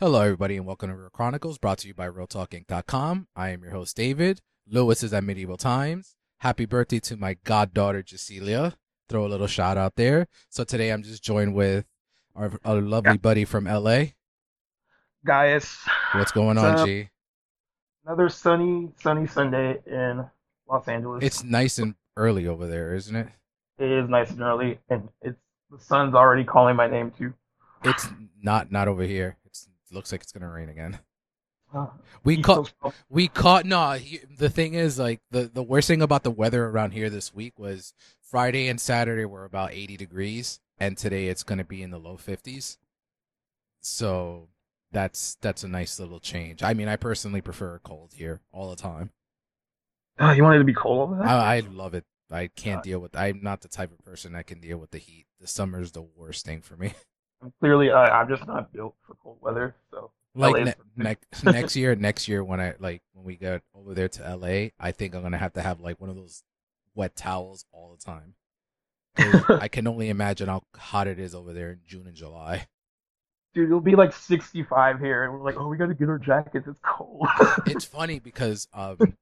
Hello, everybody, and welcome to Real Chronicles, brought to you by RealTalking.com. I am your host, David. Lewis is at Medieval Times. Happy birthday to my goddaughter, Jacilia. Throw a little shout out there. So today I'm just joined with our, our lovely Yeah. buddy from LA. Guys, What's going What's on, up? G? another sunny, sunny Sunday in Los Angeles. It's nice and early over there, isn't it? it is nice and early, and it's the sun's already calling my name too. It's not not over here. It looks like it's gonna rain again. We East caught we caught no. he- The thing is, like the the worst thing about the weather around here this week was Friday and Saturday were about eighty degrees, and today it's gonna be in the low fifties. So that's that's a nice little change. I mean, I personally prefer cold here all the time. Oh, you wanted to be cold over there? I, I love it. I can't ah. deal with. I'm not the type of person that can deal with the heat. The summer's the worst thing for me. Clearly, uh, I'm just not built for cold weather. So like ne- next next year next year when i like when we get over there to la i think i'm gonna have to have like one of those wet towels all the time. i can only imagine how hot it is over there in june and july dude, it'll be like 65 here, and we're like, oh, we gotta get our jackets. It's cold. it's funny because um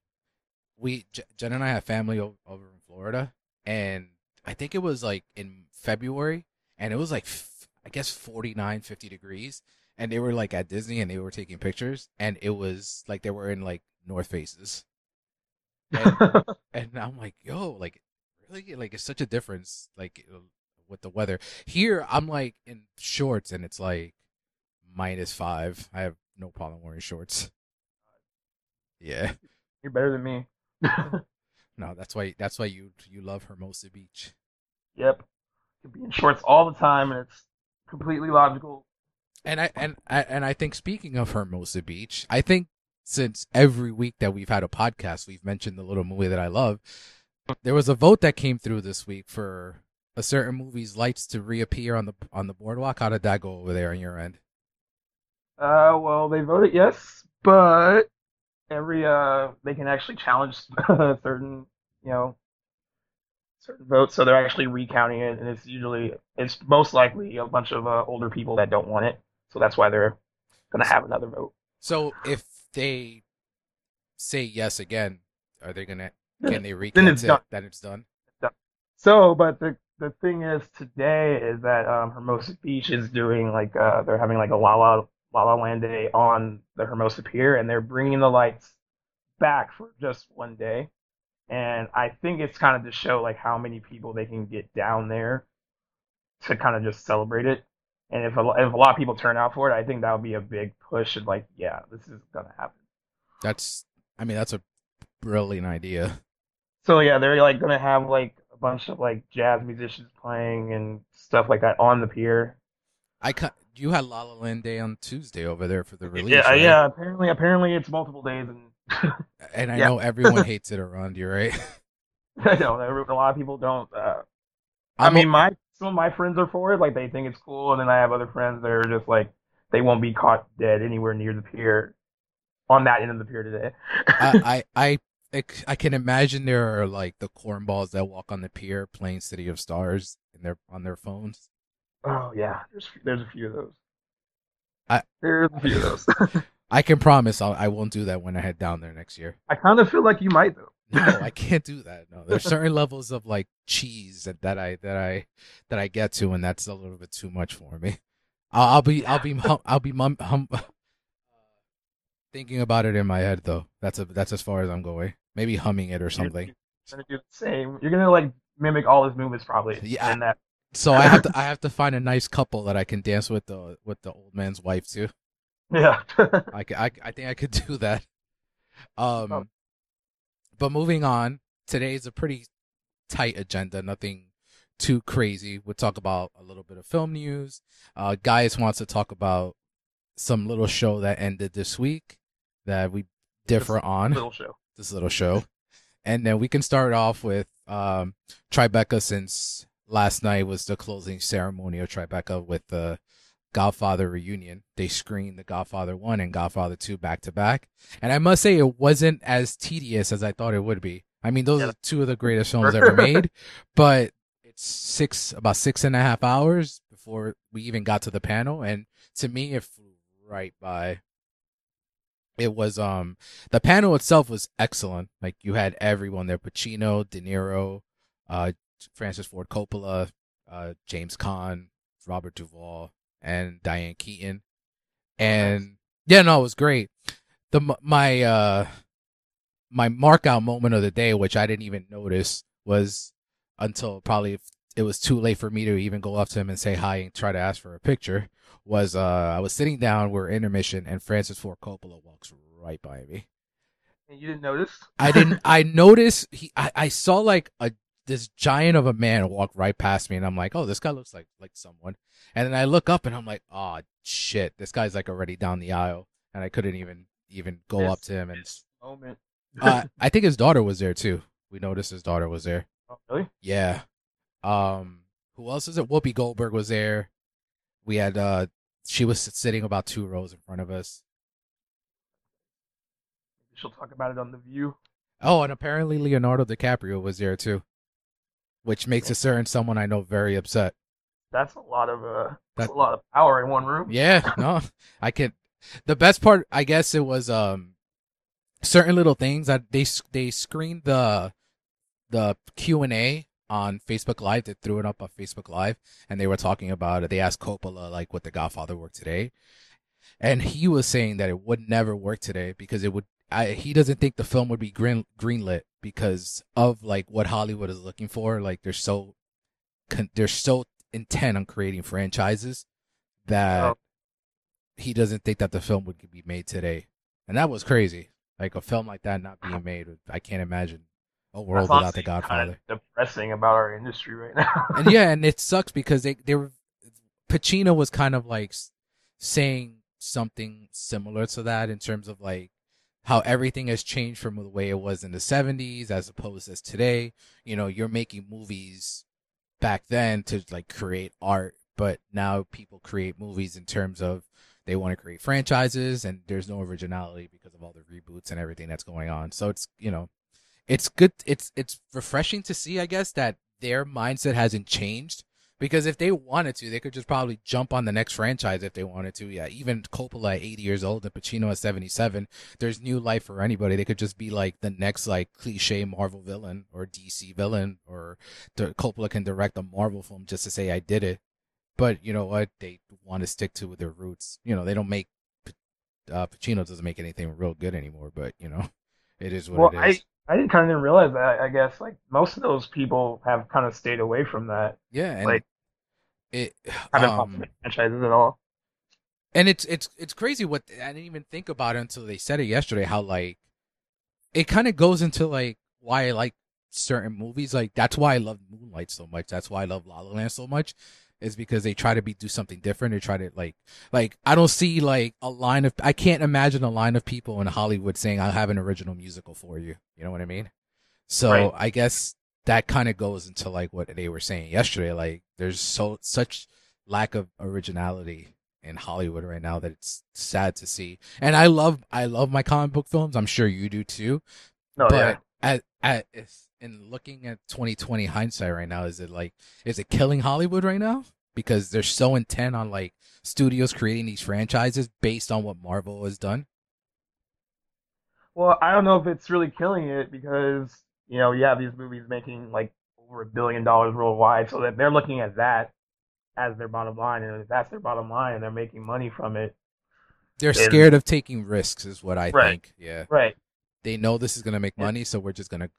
we J- jen and i have family o- over in florida and i think it was like in february and it was like i guess 49 50 degrees and they were like at disney and they were taking pictures and it was like they were in like north faces and I'm like, yo, like, really, like, it's such a difference, like, uh, with the weather. Here, I'm like in shorts, and it's like minus five. I have no problem wearing shorts. Yeah, You're better than me. no, that's why that's why you you love Hermosa Beach. yep. Be in shorts all the time, and it's completely logical. And I and I and I think speaking of Hermosa Beach, I think since every week that we've had a podcast, we've mentioned the little movie that I love. There was a vote that came through this week for a certain movie's lights to reappear on the on the boardwalk. How did that go over there on your end? Uh, well, they voted yes, but every uh, they can actually challenge certain, you know, certain votes. So they're actually recounting it, and it's usually it's most likely a bunch of uh, older people that don't want it. So that's why they're gonna have another vote. So if they say yes again, are they gonna can they Then it's it? done. Then it's done. So, but the the thing is, today is that um, Hermosa Beach is doing like uh, they're having like a La La La La Land Day on the Hermosa Pier, and they're bringing the lights back for just one day. And I think it's kind of to show like how many people they can get down there to kind of just celebrate it. And if a, if a lot of people turn out for it, I think that would be a big push. And like, yeah, this is gonna happen. That's I mean that's a brilliant idea. So yeah, they're like gonna have like a bunch of like jazz musicians playing and stuff like that on the pier. I ca- you had La La Land Day on Tuesday over there for the release. yeah, right? yeah. Apparently, apparently it's multiple days, and And I Yeah. know everyone hates it around you, right? I know a lot of people don't. Uh, I mean, my some of my friends are for it, like they think it's cool, and then I have other friends that are just like they won't be caught dead anywhere near the pier, on that end of the pier today. I, I I I can imagine there are like the cornballs that walk on the pier playing City of Stars in their on their phones. oh yeah, there's there's a few of those. I- there's a few of those. I can promise I'll, I won't do that when I head down there next year. I kind of feel like you might though. No, I can't do that. No, there's certain levels of like cheese that, that I that I that I get to, and that's a little bit too much for me. I'll, I'll be I'll be hum, I'll be mum, hum, thinking about it in my head though. That's a that's as far as I'm going. Maybe humming it or something. You're gonna do the same. You're gonna like mimic all his movements probably. Yeah. That. So I have to I have to find a nice couple that I can dance with the with the old man's wife too. Yeah. I, I, I think I could do that. Um, Oh. but moving on, today is a pretty tight agenda. Nothing too crazy. We'll talk about a little bit of film news. Uh, Guys wants to talk about some little show that ended this week that we differ on Little show. this little show. And then we can start off with um, Tribeca since last night was the closing ceremony of Tribeca with the Godfather reunion. They screened the Godfather 1 and Godfather 2 back to back. And I must say, it wasn't as tedious as I thought it would be. I mean, those Yeah. are two of the greatest films ever made, but it's six, about six and a half hours before we even got to the panel. And to me, it flew right by. It was um the panel itself was excellent. Like you had everyone there: Pacino, De Niro, uh, Francis Ford Coppola, uh, James Caan, Robert Duvall, and Diane Keaton. And yeah, no, it was great. The my uh my mark out moment of the day, which I didn't even notice, was until probably it was too late for me to even go up to him and say hi and try to ask for a picture. Was uh I was sitting down, we're intermission, and Francis Ford Coppola walks right by me. And you didn't notice? I didn't. I noticed he. I, I saw like a this giant of a man walk right past me, and I'm like, oh, this guy looks like like someone. And then I look up, and I'm like, oh shit, this guy's like already down the aisle, and I couldn't even even go Yes, up to him and. Moment. uh, I think his daughter was there too. We noticed his daughter was there. oh, really? Yeah. Um, who else is it? Whoopi Goldberg was there. We had uh, she was sitting about two rows in front of us. She'll talk about it on the View. Oh, and apparently Leonardo DiCaprio was there too, which makes a certain someone I know very upset. That's a lot of uh, that's That- a lot of power in one room. Yeah, no, I can. The best part, I guess, it was um, certain little things that they they screened the the Q and A on Facebook Live. They threw it up on Facebook Live, and they were talking about it. They asked Coppola like, what The Godfather work today?" And he was saying that it would never work today because it would. I, he doesn't think the film would be green greenlit because of like what Hollywood is looking for. Like they're so con- they're so intent on creating franchises that Oh. he doesn't think that the film would be made today. And that was crazy. Like a film like that not being made, I can't imagine a world without the Godfather. Kind of depressing about our industry right now. and yeah, and it sucks because they they were Pacino was kind of like saying something similar to that in terms of like how everything has changed from the way it was in the 70s as opposed as today. You know, you're making movies back then to like create art, but now people create movies in terms of they want to create franchises and there's no originality because of all the reboots and everything that's going on. So it's, you know, it's good it's it's refreshing to see, I guess, that their mindset hasn't changed. Because if they wanted to, they could just probably jump on the next franchise if they wanted to. Yeah, even Coppola at 80 years old and Pacino at 77, there's new life for anybody. They could just be like the next like cliche Marvel villain or DC villain, or Coppola can direct a Marvel film just to say I did it. But you know what? They want to stick to their roots. You know, they don't make uh, Pacino doesn't make anything real good anymore. But you know, it is what it is. well, it is. I I didn't kind of didn't realize that. I guess like most of those people have kind of stayed away from that, yeah, and like it haven't um, franchises at all. and it's it's it's crazy what I didn't even think about it until they said it yesterday. How like it kind of goes into like why I like certain movies. Like that's why I love Moonlight so much. That's why I love La La Land so much. Is because they try to be do something different. They try to like like I don't see like a line of I can't imagine a line of people in Hollywood saying I'll have an original musical for you. You know what I mean? So Right. I guess that kind of goes into like what they were saying yesterday. Like there's so such lack of originality in Hollywood right now that it's sad to see. And I love I love my comic book films. I'm sure you do too. Oh, no, but yeah. at at in looking at 2020 hindsight right now, is it like is it killing Hollywood right now? Because they're so intent on like studios creating these franchises based on what Marvel has done. Well, I don't know if it's really killing it because you know you have these movies making like over a billion dollars worldwide, so that they're looking at that as their bottom line, and if that's their bottom line, and they're making money from it. They're scared of taking risks, is what I Right. think. Yeah, Right. they know this is gonna make Yeah. money, so we're just gonna,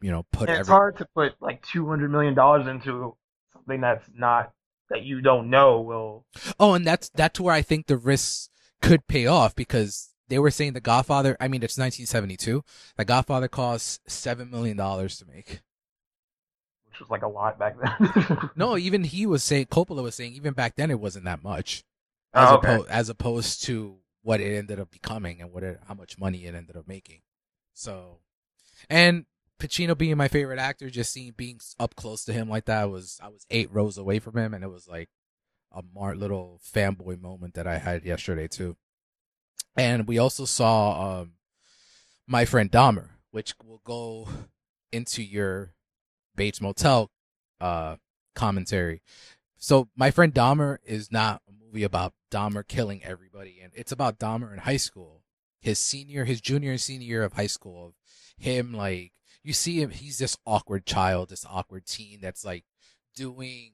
you know, put And it's every. hard to put like two hundred million dollars into something that's not that you don't know will. Oh, and that's that's where I think the risks could pay off because they were saying the Godfather. I mean, it's 1972. The Godfather cost seven million dollars to make. Which was like a lot back then. No, even he was saying Coppola was saying even back then it wasn't that much, oh, as Oh, okay. opposed as opposed to what it ended up becoming and what it, how much money it ended up making. So, and Pacino being my favorite actor, just seeing being up close to him like that was I was eight rows away from him, and it was like a smart little fanboy moment that I had yesterday too. And we also saw um, my friend Dahmer, which will go into your Bates Motel uh, commentary. So my friend Dahmer is not a movie about Dahmer killing everybody, and it's about Dahmer in high school, his senior, his junior and senior year of high school, of him like you see him, he's this awkward child, this awkward teen that's like doing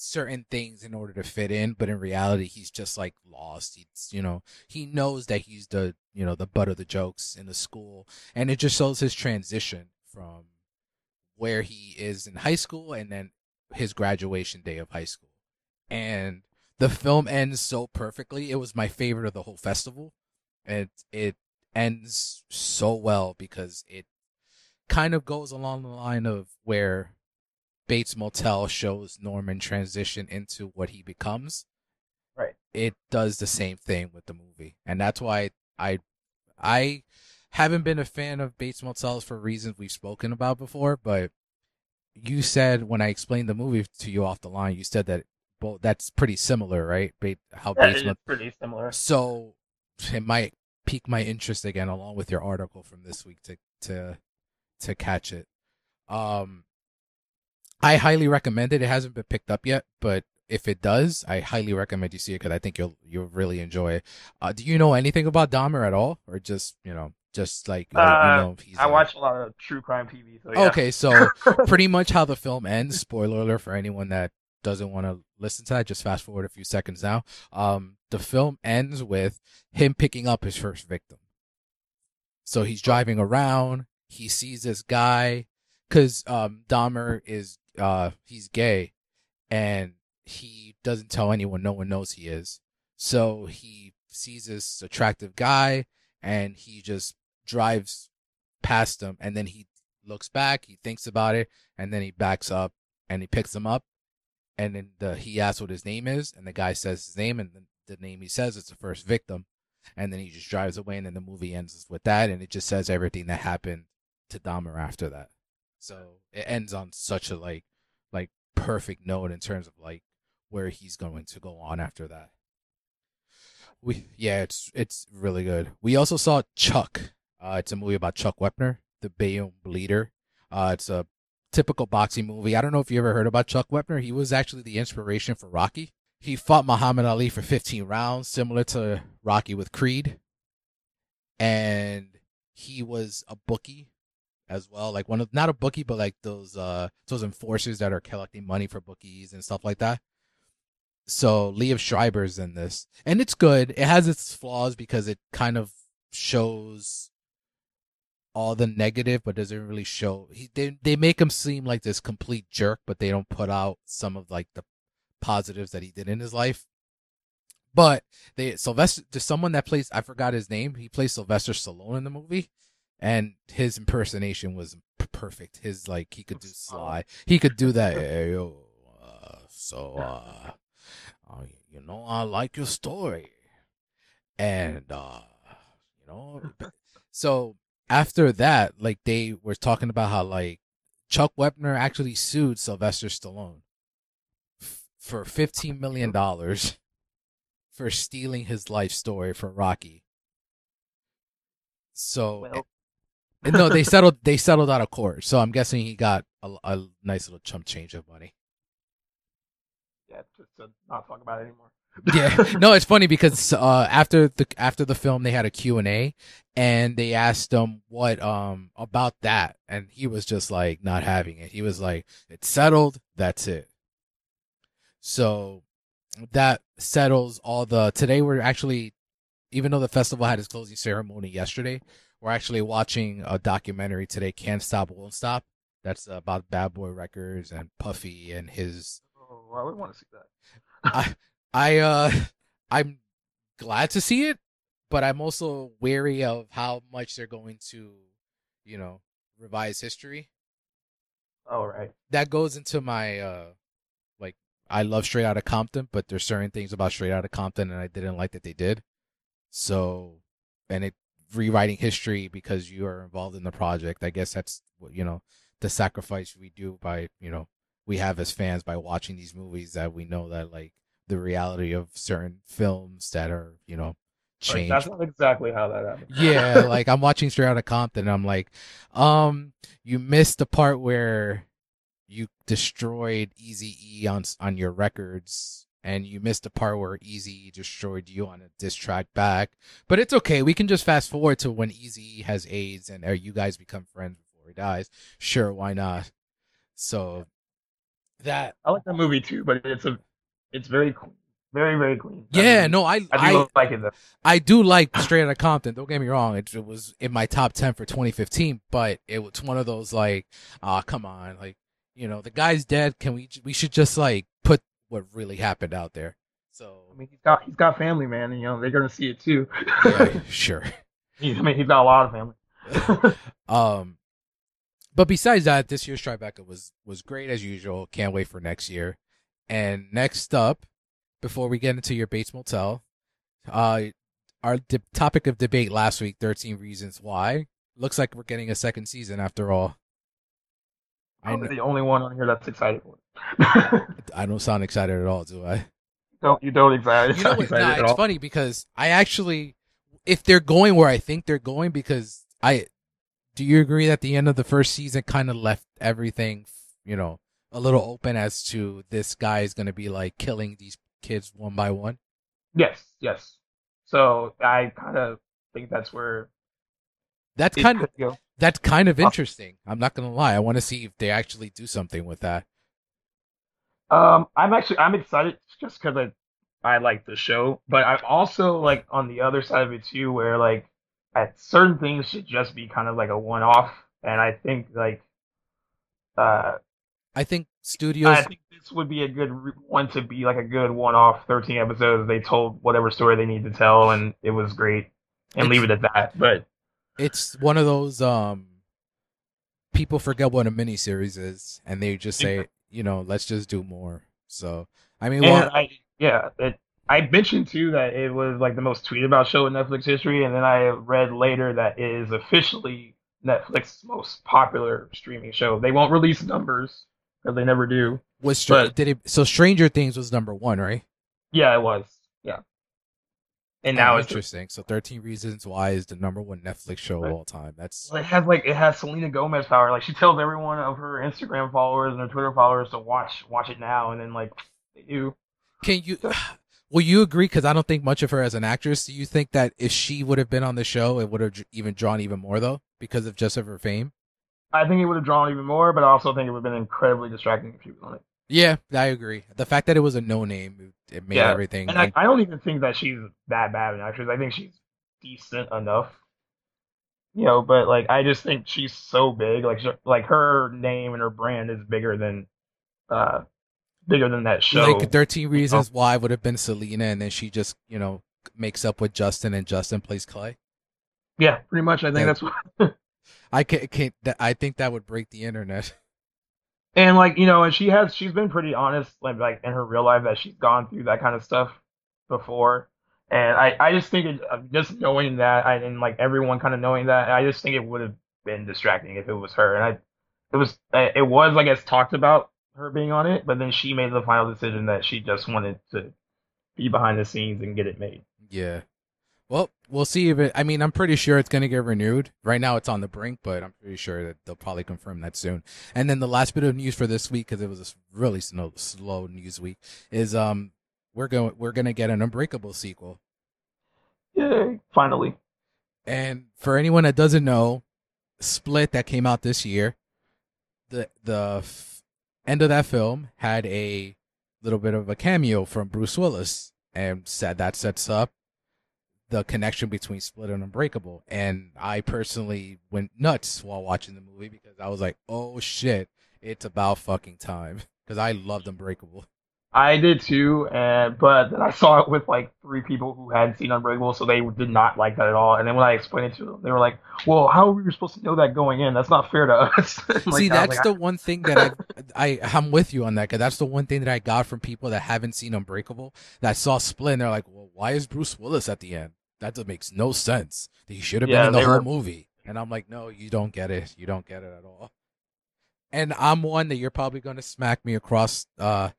certain things in order to fit in, but in reality, he's just like lost. He's, you know, he knows that he's the, you know, the butt of the jokes in the school, and it just shows his transition from where he is in high school and then his graduation day of high school. And the film ends so perfectly. It was my favorite of the whole festival. And it ends so well because it kind of goes along the line of where Bates Motel shows Norman transition into what he becomes. Right. It does the same thing with the movie. And that's why I I haven't been a fan of Bates Motels for reasons we've spoken about before, but you said when I explained the movie to you off the line, you said that well, that's pretty similar, right? how yeah, Bates Motel pretty similar. So it might pique my interest again, along with your article from this week to to to catch it. Um, I highly recommend it. It hasn't been picked up yet, but if it does, I highly recommend you see it because I think you'll you'll really enjoy it. Uh, do you know anything about Dahmer at all, or just you know just like uh, you know, I watch a lot of true crime TV. So yeah. Okay, so pretty much how the film ends. Spoiler alert for anyone that doesn't want to listen to that. Just fast forward a few seconds now. Um, the film ends with him picking up his first victim. So he's driving around. He sees this guy because um, Dahmer is uh, he's gay, and he doesn't tell anyone. No one knows he is. So he sees this attractive guy, and he just drives past him, and then he looks back. He thinks about it, and then he backs up and he picks him up, and then the, he asks what his name is, and the guy says his name, and the, the name he says is the first victim, and then he just drives away, and then the movie ends with that, and it just says everything that happened to Dahmer after that. So it ends on such a like like perfect note in terms of like where he's going to go on after that. We yeah, it's it's really good. We also saw Chuck. Uh, it's a movie about Chuck Wepner, the Bayonne Bleeder. Uh, it's a typical boxing movie. I don't know if you ever heard about Chuck Wepner. He was actually the inspiration for Rocky. He fought Muhammad Ali for 15 rounds, similar to Rocky with Creed. And he was a bookie as well. Like one of not a bookie, but like those uh those enforcers that are collecting money for bookies and stuff like that. So Liev Schreiber's in this, and it's good. It has its flaws because it kind of shows all the negative, but doesn't really show. He they they make him seem like this complete jerk, but they don't put out some of like the positives that he did in his life. But they Sylvester, there's someone that plays. I forgot his name. He plays Sylvester Stallone in the movie, and his impersonation was perfect. His like he could do Sly, he could do that. Hey, yo, uh, so uh, uh, you know, I like your story, and uh, you know, so after that, like they were talking about how like Chuck Wepner actually sued Sylvester Stallone f- for fifteen million dollars for stealing his life story from Rocky. So well, no, they settled. They settled out of court, so I'm guessing he got a, a nice little chump change of money. Yeah, just to not talk about it anymore. yeah, no, it's funny because uh, after the after the film, they had a Q and A, and they asked him what um about that, and he was just like not having it. He was like, "It's settled. That's it." So that settles all the. Today we're actually, even though the festival had its closing ceremony yesterday, we're actually watching a documentary today, Can't Stop, Won't Stop. That's about Bad Boy Records and Puffy and his. Oh, I would want to see that. I, I, uh, I'm glad to see it, but I'm also wary of how much they're going to, you know, revise history. Oh, right. That goes into my, uh, like, I love Straight Outta Compton, but there's certain things about Straight Outta Compton and I didn't like that they did. So, and it rewriting history because you are involved in the project. I guess that's what you know the sacrifice we do by you know we have as fans by watching these movies that we know that like the reality of certain films that are you know changed. Right, that's not exactly how that happened. yeah, like I'm watching Straight Outta Compton, and I'm like, um, you missed the part where you destroyed Easy E on on your records and you missed the part where Eazy destroyed you on a diss track back. But it's okay. We can just fast forward to when Eazy has AIDS and or you guys become friends before he dies. Sure, why not? So that I like that movie too, but it's a it's very. Very, very clean. Yeah, no, I I do I, like it though. I do like Straight Outta Compton. Don't get me wrong; it, it, was in my top ten for 2015, but it was one of those like, ah, oh, come on, like you know, the guy's dead. Can we? We should just like what really happened out there. So I mean, he's got he's got family, man, and you know they're gonna see it too. yeah, sure. He's, I mean, he's got a lot of family. um, but besides that, this year's Tribeca was was great as usual. Can't wait for next year. And next up, before we get into your Bates Motel, uh, our di- topic of debate last week, 13 Reasons Why. Looks like we're getting a second season after all. I'm the only one on here that's excited for it. I don't sound excited at all, do I? Don't you don't excited? You know what? Nah, it's all. funny because I actually, if they're going where I think they're going, because I, do you agree that the end of the first season kind of left everything, you know, a little open as to this guy is going to be like killing these kids one by one? Yes, yes. So I kind of think that's where that's kind of that's kind of uh, interesting. I'm not gonna lie. I want to see if they actually do something with that. Um, I'm actually I'm excited just because I I like the show, but I'm also like on the other side of it too, where like at certain things should just be kind of like a one off, and I think like uh I think studios. I think this would be a good one to be like a good one-off. Thirteen episodes. They told whatever story they need to tell, and it was great. And leave it at that. But it's one of those um people forget what a miniseries is, and they just say, you know, let's just do more. So I mean, well, I, yeah, it, I mentioned too that it was like the most tweeted about show in Netflix history, and then I read later that it is officially Netflix's most popular streaming show. They won't release numbers because they never do. Was Str- but, did it? So Stranger Things was number one, right? Yeah, it was. And oh, now oh, it's interesting. So, Thirteen Reasons Why is the number one Netflix show right. of all time. That's it has like it has Selena Gomez power. Like she tells everyone of her Instagram followers and her Twitter followers to watch watch it now, and then like they do. Can you? Will you agree? Because I don't think much of her as an actress. Do you think that if she would have been on the show, it would have even drawn even more though, because of just of her fame? I think it would have drawn even more, but I also think it would have been incredibly distracting if she was on it. Yeah, I agree. The fact that it was a no name, it made yeah. everything. And I, I, don't even think that she's that bad an actress. I think she's decent enough. You know, but like I just think she's so big. Like like her name and her brand is bigger than, uh, bigger than that show. Like Thirteen Reasons Why would have been Selena, and then she just you know makes up with Justin, and Justin plays Clay. Yeah, pretty much. I think yeah. that's what. I can't, can't. I think that would break the internet. And like you know, and she has she's been pretty honest, like like in her real life that she's gone through that kind of stuff before. And I I just think it, uh, just knowing that, I and like everyone kind of knowing that, I just think it would have been distracting if it was her. And I it was it was I guess talked about her being on it, but then she made the final decision that she just wanted to be behind the scenes and get it made. Yeah. Well, we'll see if it. I mean, I'm pretty sure it's going to get renewed. Right now, it's on the brink, but I'm pretty sure that they'll probably confirm that soon. And then the last bit of news for this week, because it was a really slow, slow news week, is um we're going we're going to get an Unbreakable sequel. Yay! Finally. And for anyone that doesn't know, Split that came out this year, the the f- end of that film had a little bit of a cameo from Bruce Willis, and said that sets up the connection between Split and Unbreakable. And I personally went nuts while watching the movie because I was like, oh shit, it's about fucking time. Because I loved Unbreakable. I did too, and but then I saw it with like three people who hadn't seen Unbreakable, so they did not like that at all. And then when I explained it to them, they were like, "Well, how were we supposed to know that going in? That's not fair to us." like, See, that's like, the I... one thing that I, I I'm with you on that because that's the one thing that I got from people that haven't seen Unbreakable that saw Split. and They're like, "Well, why is Bruce Willis at the end?" That makes no sense. He should have yeah, been in the whole were... movie. And I'm like, no, you don't get it. You don't get it at all. And I'm one that you're probably going to smack me across, uh,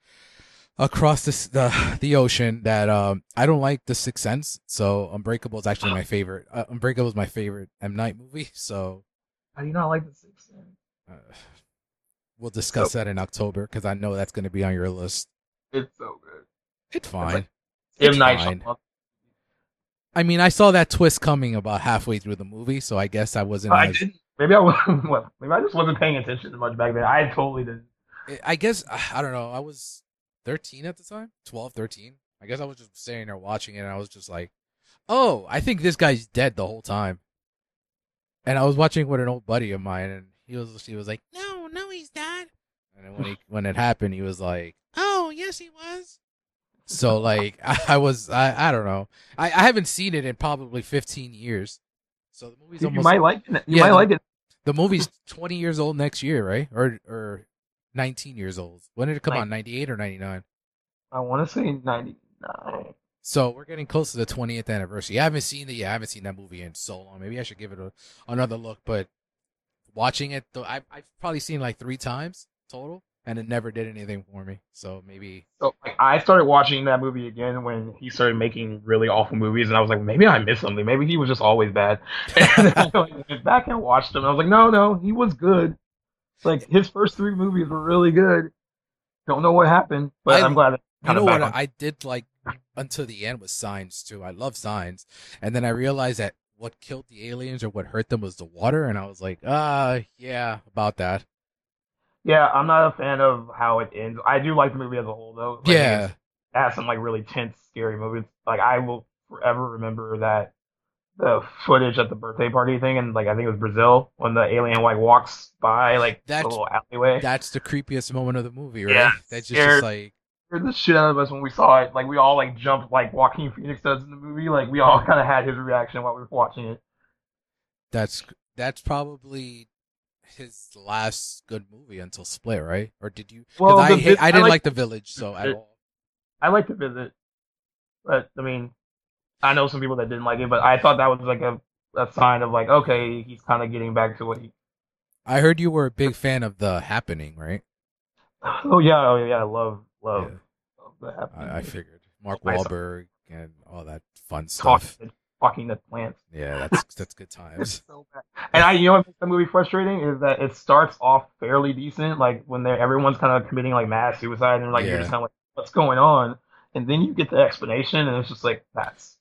across this, the the ocean. That um, I don't like the Sixth Sense. So Unbreakable is actually my favorite. Uh, Unbreakable is my favorite M Night movie. So how do you not like the Sixth Sense? Uh, we'll discuss so... that in October because I know that's going to be on your list. It's so good. It's fine. M It's Night fine. Shyamalan. I mean, I saw that twist coming about halfway through the movie, so I guess I wasn't. I as- didn't. Maybe I wasn't. Maybe I just wasn't paying attention as much back then. I totally didn't. I guess I don't know. I was 13 at the time, 12, 13. I guess I was just sitting there watching it, and I was just like, "Oh, I think this guy's dead the whole time." And I was watching with an old buddy of mine, and he was he was like, "No, no, he's not." And when he when it happened, he was like, "Oh, yes, he was." So like I, I was I I don't know. I I haven't seen it in probably 15 years. So the movie's You, almost might like it. You Yeah, might the- like it. the movie's 20 years old next year, right? Or or 19 years old. When did it come Nin- out? 98 or 99? I want to say ninety nine. So we're getting close to the 20th anniversary. I haven't seen it yet. I haven't seen that movie in so long. Maybe I should give it a, another look. But watching it, though, I, I've probably seen it like three times total, and it never did anything for me. So maybe So like, I started watching that movie again when he started making really awful movies, and I was like, maybe I missed something. Maybe he was just always bad. And then I like, went back and watched him. And I was like, no, no, he was good. Like his first three movies were really good. Don't know what happened, but I- I'm glad. You know what on. I did like until the end was signs too. I love signs, and then I realized that what killed the aliens or what hurt them was the water, and I was like, ah, yeah, about that. Yeah, I'm not a fan of how it ends. I do like the movie as a whole, though. Like, yeah, it has some like really tense, scary movies. Like I will forever remember that the footage at the birthday party thing, and like I think it was Brazil when the alien like walks by like That's- the little alleyway. that's the creepiest moment of the movie, right? Yeah, that's just, just like scared the shit out of us when we saw it. Like we all like jumped like Joaquin Phoenix does in the movie. Like we all kind of had his reaction while we were watching it. that's that's probably his last good movie until Split, right? Or did you? Well, I The Vi- I I didn't like- like, the Village, so at It- all. I like to visit, but I mean, I know some people that didn't like it, but I thought that was like a a sign of like okay, he's kind of getting back to what he. I heard you were a big fan of The Happening, right? Oh yeah, oh yeah, I love love, Yeah. love that. I, I figured Mark I Wahlberg and all that fun stuff. Fucking the plants. Yeah, that's that's good times. so. And I, you know, what makes the movie frustrating is that it starts off fairly decent, like when they're everyone's kind of committing like mass suicide, and like you're just kind of like, what's going on? And then you get the explanation, and it's just like that's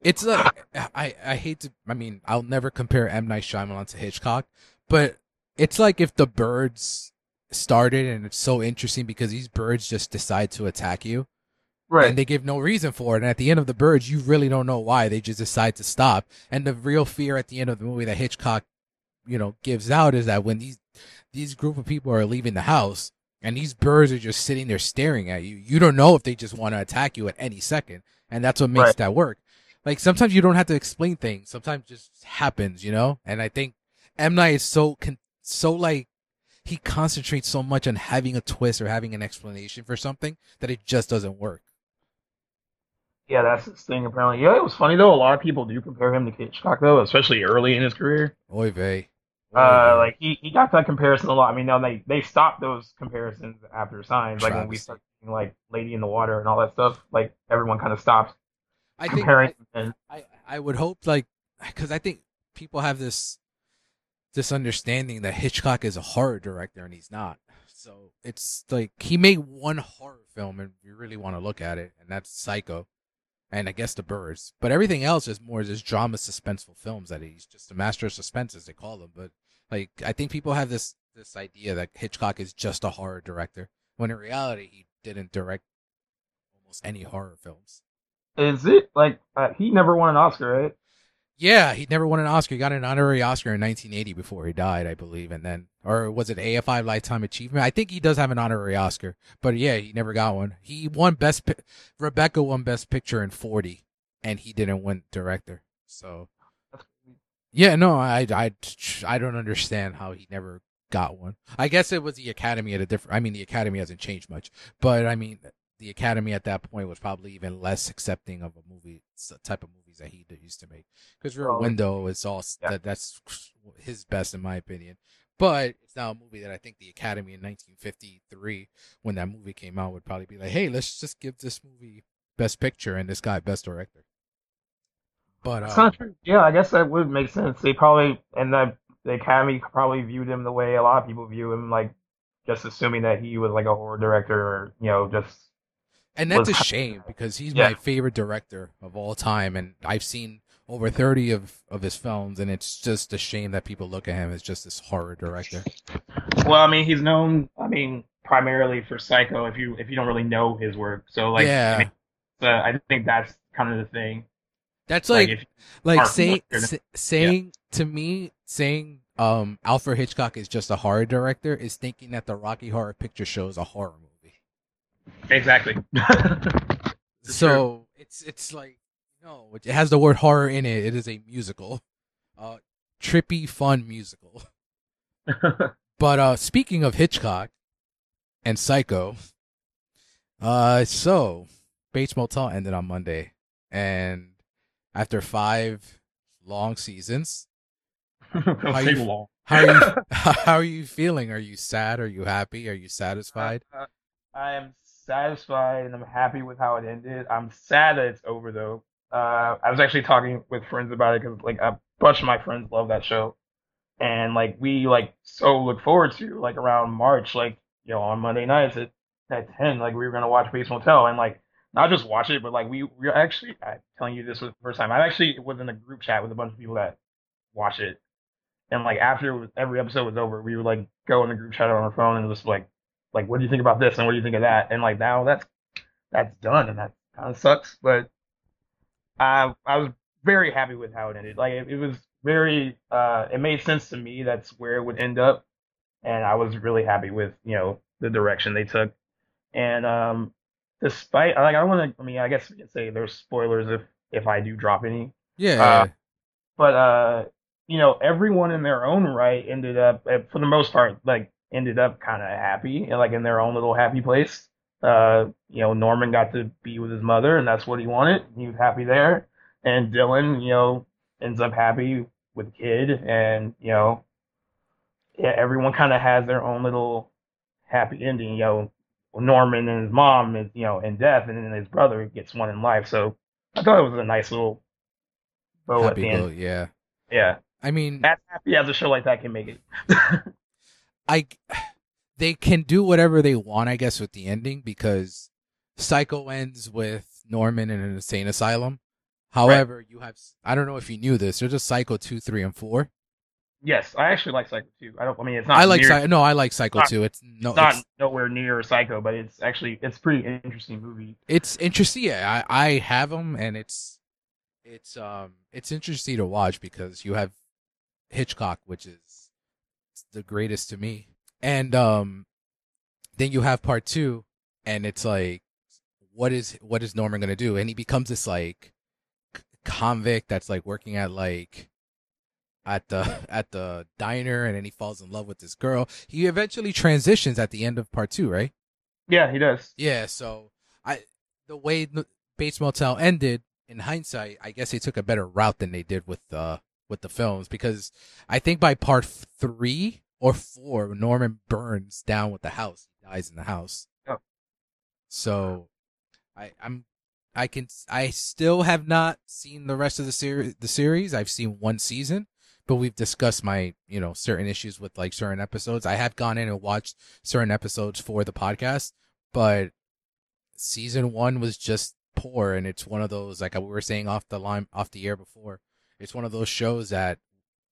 It's like I I hate to. I mean, I'll never compare M Night Shyamalan to Hitchcock, but it's like if the birds started and it's so interesting because these birds just decide to attack you right. and they give no reason for it. And at the end of the birds, you really don't know why. They just decide to stop. And the real fear at the end of the movie that Hitchcock, you know, gives out is that when these these group of people are leaving the house and these birds are just sitting there staring at you, you don't know if they just want to attack you at any second. And that's what makes Right. that work. Like sometimes you don't have to explain things. Sometimes it just happens, you know? And I think M. Night is so, con- so like, he concentrates so much on having a twist or having an explanation for something that it just doesn't work. Yeah, that's his thing apparently. Yeah, it was funny though. A lot of people do compare him to Hitchcock though, especially early in his career. Oy vey. Uh, like he, he got that comparison a lot. I mean, now they they stopped those comparisons after Signs, like when we started seeing, like Lady in the Water and all that stuff. Like everyone kind of stopped I think comparing. I, and I, I would hope like because I think people have this this understanding that Hitchcock is a horror director and he's not. So it's like he made one horror film and you really want to look at it, and that's Psycho, and I guess The Birds. But everything else is more just drama, suspenseful films that he's just a master of suspense as they call them. But like I think people have this this idea that Hitchcock is just a horror director when in reality he didn't direct almost any horror films. is it like uh, he never won an Oscar, right? Yeah, he never won an Oscar. He got an honorary Oscar in 1980 before he died, I believe, and then or was it AFI Lifetime Achievement? I think he does have an honorary Oscar, but yeah, he never got one. He won best. Pi- Rebecca won Best Picture in 40, and he didn't win Director. So yeah, no, I I I don't understand how he never got one. I guess it was the Academy at a different. I mean, the Academy hasn't changed much, but I mean, the Academy at that point was probably even less accepting of a movie type of movies that he used to make. Because Rear Well, Window is all yeah. that that's his best in my opinion. But it's now a movie that I think the Academy in 1953, when that movie came out, would probably be like, "Hey, let's just give this movie Best Picture and this guy Best Director." But um, not true. Yeah, I guess that would make sense. They probably and the the Academy probably viewed him the way a lot of people view him, like just assuming that he was like a horror director or you know just And that's a shame because he's yeah. my favorite director of all time, and I've seen over 30 of, of his films, and it's just a shame that people look at him as just this horror director. Well, I mean, he's known, I mean, primarily for Psycho. If you if you don't really know his work, so like, yeah, I, mean, so I think that's kind of the thing. That's like, like, like say, say, saying yeah. to me, saying um Alfred Hitchcock is just a horror director is thinking that the Rocky Horror Picture Show is a horror movie. Exactly. so true. it's it's like no, it has the word horror in it. It is a musical, uh, trippy, fun musical. but uh, speaking of Hitchcock and Psycho, uh, so Bates Motel ended on Monday, and after five long seasons, how, you, how, are you, how are you feeling? Are you sad? Are you happy? Are you satisfied? Uh, I am satisfied and I'm happy with how it ended. I'm sad that it's over though. Uh, I was actually talking with friends about it because like a bunch of my friends love that show, and like we like so look forward to like around March, like you know on Monday nights at at ten, like we were gonna watch Bates Motel and like not just watch it, but like we we actually I'm telling you this was the first time I actually was in a group chat with a bunch of people that watch it, and like after every episode was over, we would like go in the group chat on our phone and just like like what do you think about this and what do you think of that, and like now that's that's done and that kind of sucks, but I I was very happy with how it ended. Like it, it was very uh, it made sense to me. That's where it would end up, and I was really happy with you know the direction they took. And um, despite like I don't want to. I mean, I guess we can say there's spoilers if if I do drop any. Yeah. Uh, but uh, you know, everyone in their own right ended up, eh, for the most part, like ended up kind of happy, like in their own little happy place. Uh, you know, Norman got to be with his mother, and that's what he wanted. He was happy there. And Dylan, you know, ends up happy with the kid, and you know, yeah, everyone kind of has their own little happy ending. You know, Norman and his mom is, you know, in death, and then his brother gets one in life. So I thought it was a nice little bow happy at the end. yeah. Yeah. I mean, as happy as a show like that can make it. I they can do whatever they want, I guess, with the ending because Psycho ends with Norman in an insane asylum. However, right. you have I don't know if you knew this. There's a Psycho two, three, and four. Yes, I actually like Psycho two. I don't. I mean, it's not. I like near, no, I like Psycho two. It's no, it's not it's, nowhere near Psycho, but it's actually it's pretty interesting movie. It's interesting. Yeah, I I have them, and it's it's um it's interesting to watch because you have Hitchcock, which is the greatest to me. And um then you have part two and it's like what is what is norman gonna do? And he becomes this like convict that's like working at like at the at the diner and then he falls in love with this girl. He eventually transitions at the end of part two right? Yeah he does. Yeah so i the way bates motel ended in hindsight i guess they took a better route than they did with the with the films because i think by part three or four, Norman burns down with the house. He dies in the house. Oh. So, I I'm I can I still have not seen the rest of the series. The series I've seen one season, but we've discussed my you know certain issues with like certain episodes. I have gone in and watched certain episodes for the podcast, but season one was just poor, and it's one of those like we were saying off the line off the air before. It's one of those shows that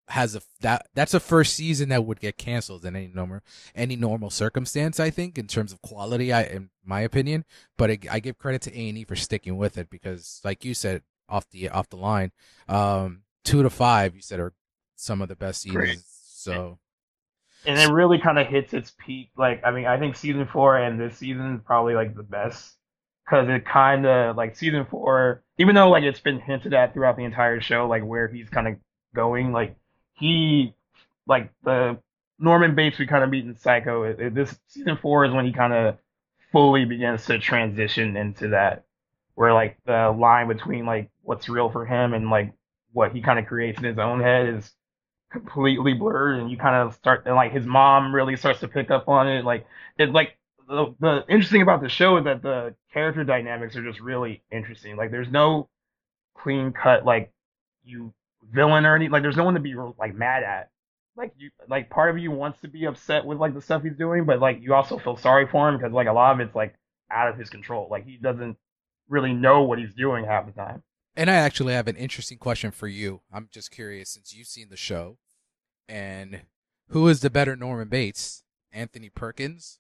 has a that that's a first season that would get canceled in any normal any normal circumstance. I think in terms of quality, I in my opinion. But I, I give credit to A and E for sticking with it because, like you said off the off the line, um, two to five you said are some of the best seasons. Great. So. And it really kind of hits its peak. Like, I mean, I think season four and this season is probably like the best because it kind of like season four, even though like it's been hinted at throughout the entire show, like where he's kind of going, like he like the Norman Bates we kind of meet in Psycho. It, it, this season four is when he kind of fully begins to transition into that, where like the line between like what's real for him and like what he kind of creates in his own head is completely blurred, and you kind of start and like his mom really starts to pick up on it. Like it's like the, the interesting about the show is that the character dynamics are just really interesting. Like there's no clean cut like you villain or anything. Like, there's no one to be like mad at. Like you, like part of you wants to be upset with like the stuff he's doing, but like you also feel sorry for him because like a lot of it's like out of his control. Like he doesn't really know what he's doing half the time. And I actually have an interesting question for you. I'm just curious since you've seen the show, and who is the better Norman Bates, Anthony Perkins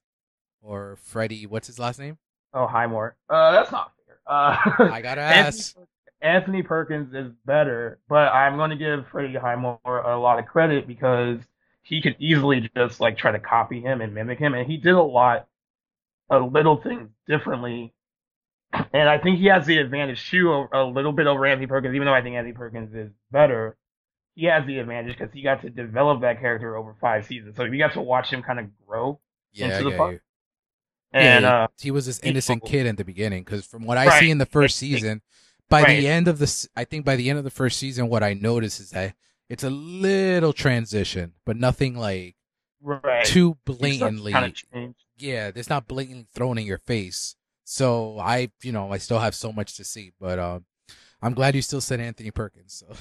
or Freddie? What's his last name? Oh, Highmore. Uh, that's not fair. Uh, I gotta ask. Anthony, Anthony Perkins is better, but I'm going to give Freddie Highmore a lot of credit because he could easily just like try to copy him and mimic him, and he did a lot of little things differently. And I think he has the advantage too, a little bit over Anthony Perkins, even though I think Anthony Perkins is better. He has the advantage because he got to develop that character over five seasons, so you got to watch him kind of grow Yeah, into the part. You. And yeah, uh, he was this he- innocent kid in the beginning because from what I Right. see in the first season, by Right. the end of the, I think by the end of the first season, what I noticed is that it's a little transition, but nothing like right, too kind blatantly. of yeah, it's not blatantly thrown in your face. So I, you know, I still have so much to see, but um, I'm glad you still said Anthony Perkins. So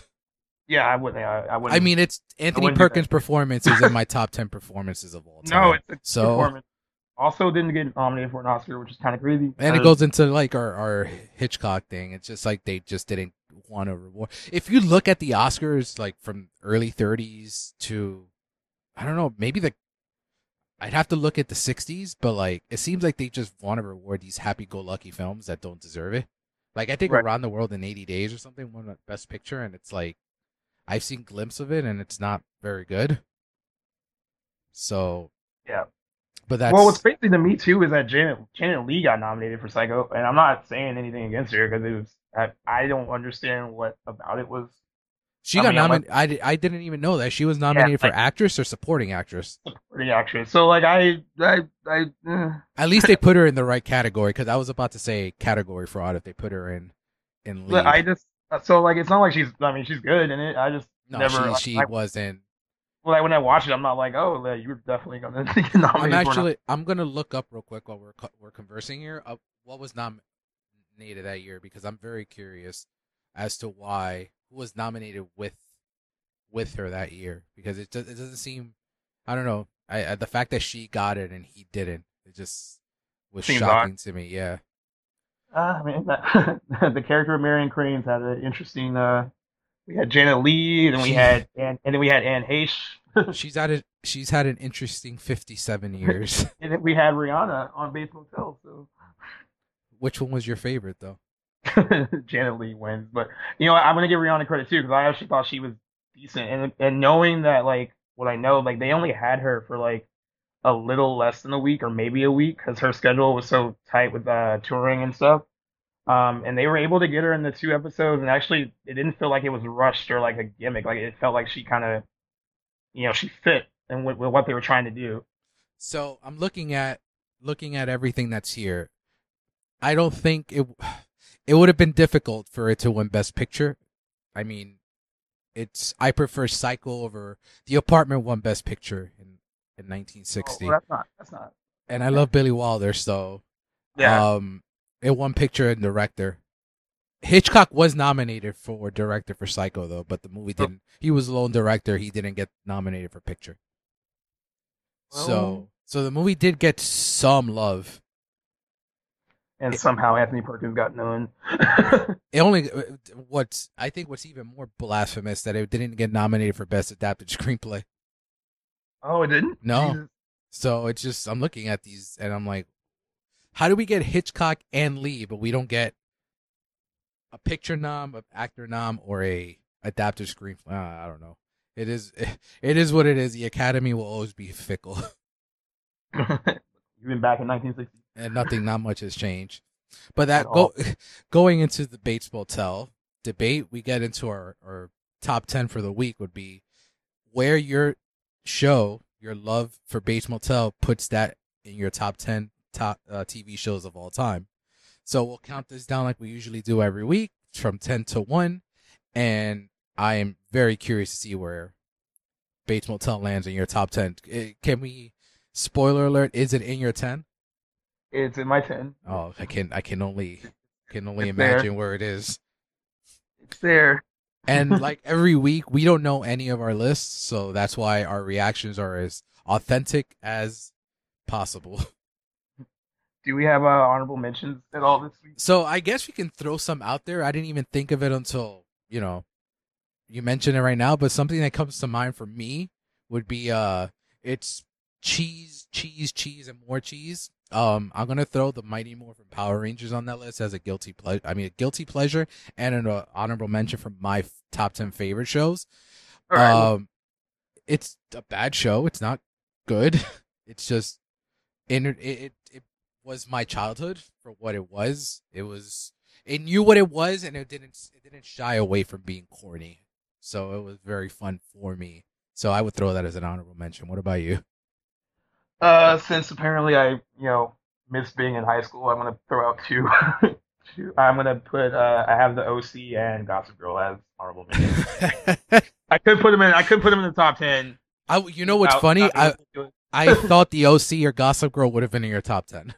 Yeah, I wouldn't. I, I wouldn't. I mean, it's Anthony wouldn't do that. Perkins' performance is in my top ten performances of all time. no, it's a So- performance. Also, didn't get nominated for an Oscar, which is kind of crazy. And it Uh, goes into like our, our Hitchcock thing. It's just like they just didn't want to reward. If you look at the Oscars, like from early 30s to, I don't know, maybe the, I'd have to look at the 60s, but like it seems like they just want to reward these happy-go-lucky films that don't deserve it. Like I think Right. Around the World in 80 Days or something won the Best Picture, and it's like I've seen glimpse of it, and it's not very good. So Yeah. But that's well, what's crazy to me too is that Janet Janet Leigh got nominated for Psycho, and I'm not saying anything against her because it was I, I don't understand what about it was she I got nominated. I, di- I didn't even know that she was nominated like- for actress or supporting actress. pretty actress. So like I I I eh. At least they put her in the right category because I was about to say category fraud if they put her in in lead. I just so like it's not like she's I mean she's good in it. I just no, never like, she she I- wasn't. Well, like when I watch it, I'm not like oh yeah, you're definitely gonna get nominated. I'm actually I'm gonna look up real quick while we're we're conversing here. Up what was nominated that year because I'm very curious as to why who was nominated with with her that year because it does, it doesn't seem I don't know I, I the fact that she got it and he didn't it just was Seems shocking to me. Yeah. Uh, I mean, that, the character of Marion Crane's had an interesting. Uh, we had Janet Leigh, and we She- had Anne, and then we had Anne Heche, she's had a she's had an interesting 57 years. and then we had Rihanna on Bates Motel. So Which one was your favorite though? Janet Leigh wins, but you know I'm gonna give Rihanna credit too because I actually thought she was decent, and and knowing that like what I know, like they only had her for like a little less than a week or maybe a week because her schedule was so tight with uh touring and stuff. Um, and they were able to get her in the two episodes, and actually, it didn't feel like it was rushed or like a gimmick. Like it felt like she kind of, you know, she fit and with, with what they were trying to do. So I'm looking at looking at everything that's here. I don't think it it would have been difficult for it to win Best Picture. I mean, it's I prefer Psycho over The Apartment won Best Picture in in 1960, Oh, well, that's not. That's not. and I love Billy Wilder, so Yeah. um, it won picture and director. Hitchcock was nominated for director for Psycho though, but the movie didn't. He was lone director. He didn't get nominated for picture. so, Well- so the movie did get some love. and somehow Anthony Perkins got none. It only uh, what's I think what's even more blasphemous that it didn't get nominated for best adapted screenplay. oh, it didn't. No. Jesus. So it's just I'm looking at these and I'm like, how do we get Hitchcock and Leigh, but we don't get a picture nom, a actor nom, or a adapted screenplay? Uh, I don't know. It is it is what it is. The Academy will always be fickle, Even back in 1960. and nothing, not much has changed. But that go going into the Bates Motel debate, we get into our our top ten for the week would be where your show, your love for Bates Motel, puts that in your top ten top uh, TV shows of all time. So we'll count this down like we usually do every week from ten to one, and I am very curious to see where Bates Motel lands in your top ten. Eh, Can we? Spoiler alert: Is it in your ten? It's in my 10. Oh, I can I can only can only It's there. imagine where it is. It's there. And like every week, we don't know any of our lists, so that's why our reactions are as authentic as possible. do we have uh, honorable mentions at all this week? So I guess we can throw some out there. I didn't even think of it until you know you mentioned it right now. But something that comes to mind for me would be uh, it's cheese, cheese, cheese, and more cheese. Um, I'm gonna throw the Mighty Morphin Power Rangers on that list as a guilty pleasure. I mean, a guilty pleasure and an uh, honorable mention from my f- top ten favorite shows. Right. Um, it's a bad show. It's not good. It's just, in it, it it was my childhood for what it was. It was it knew what it was, and it didn't it didn't shy away from being corny. So it was very fun for me. So I would throw that as an honorable mention. What about you? Uh, since apparently I, you know, miss being in high school, I'm gonna throw out two. two. I'm gonna put. Uh, I have the OC and Gossip Girl as honorable mentions. I could put them in. I could put them in the top ten. I you know what's funny? I I thought the OC or Gossip Girl would have been in your top ten.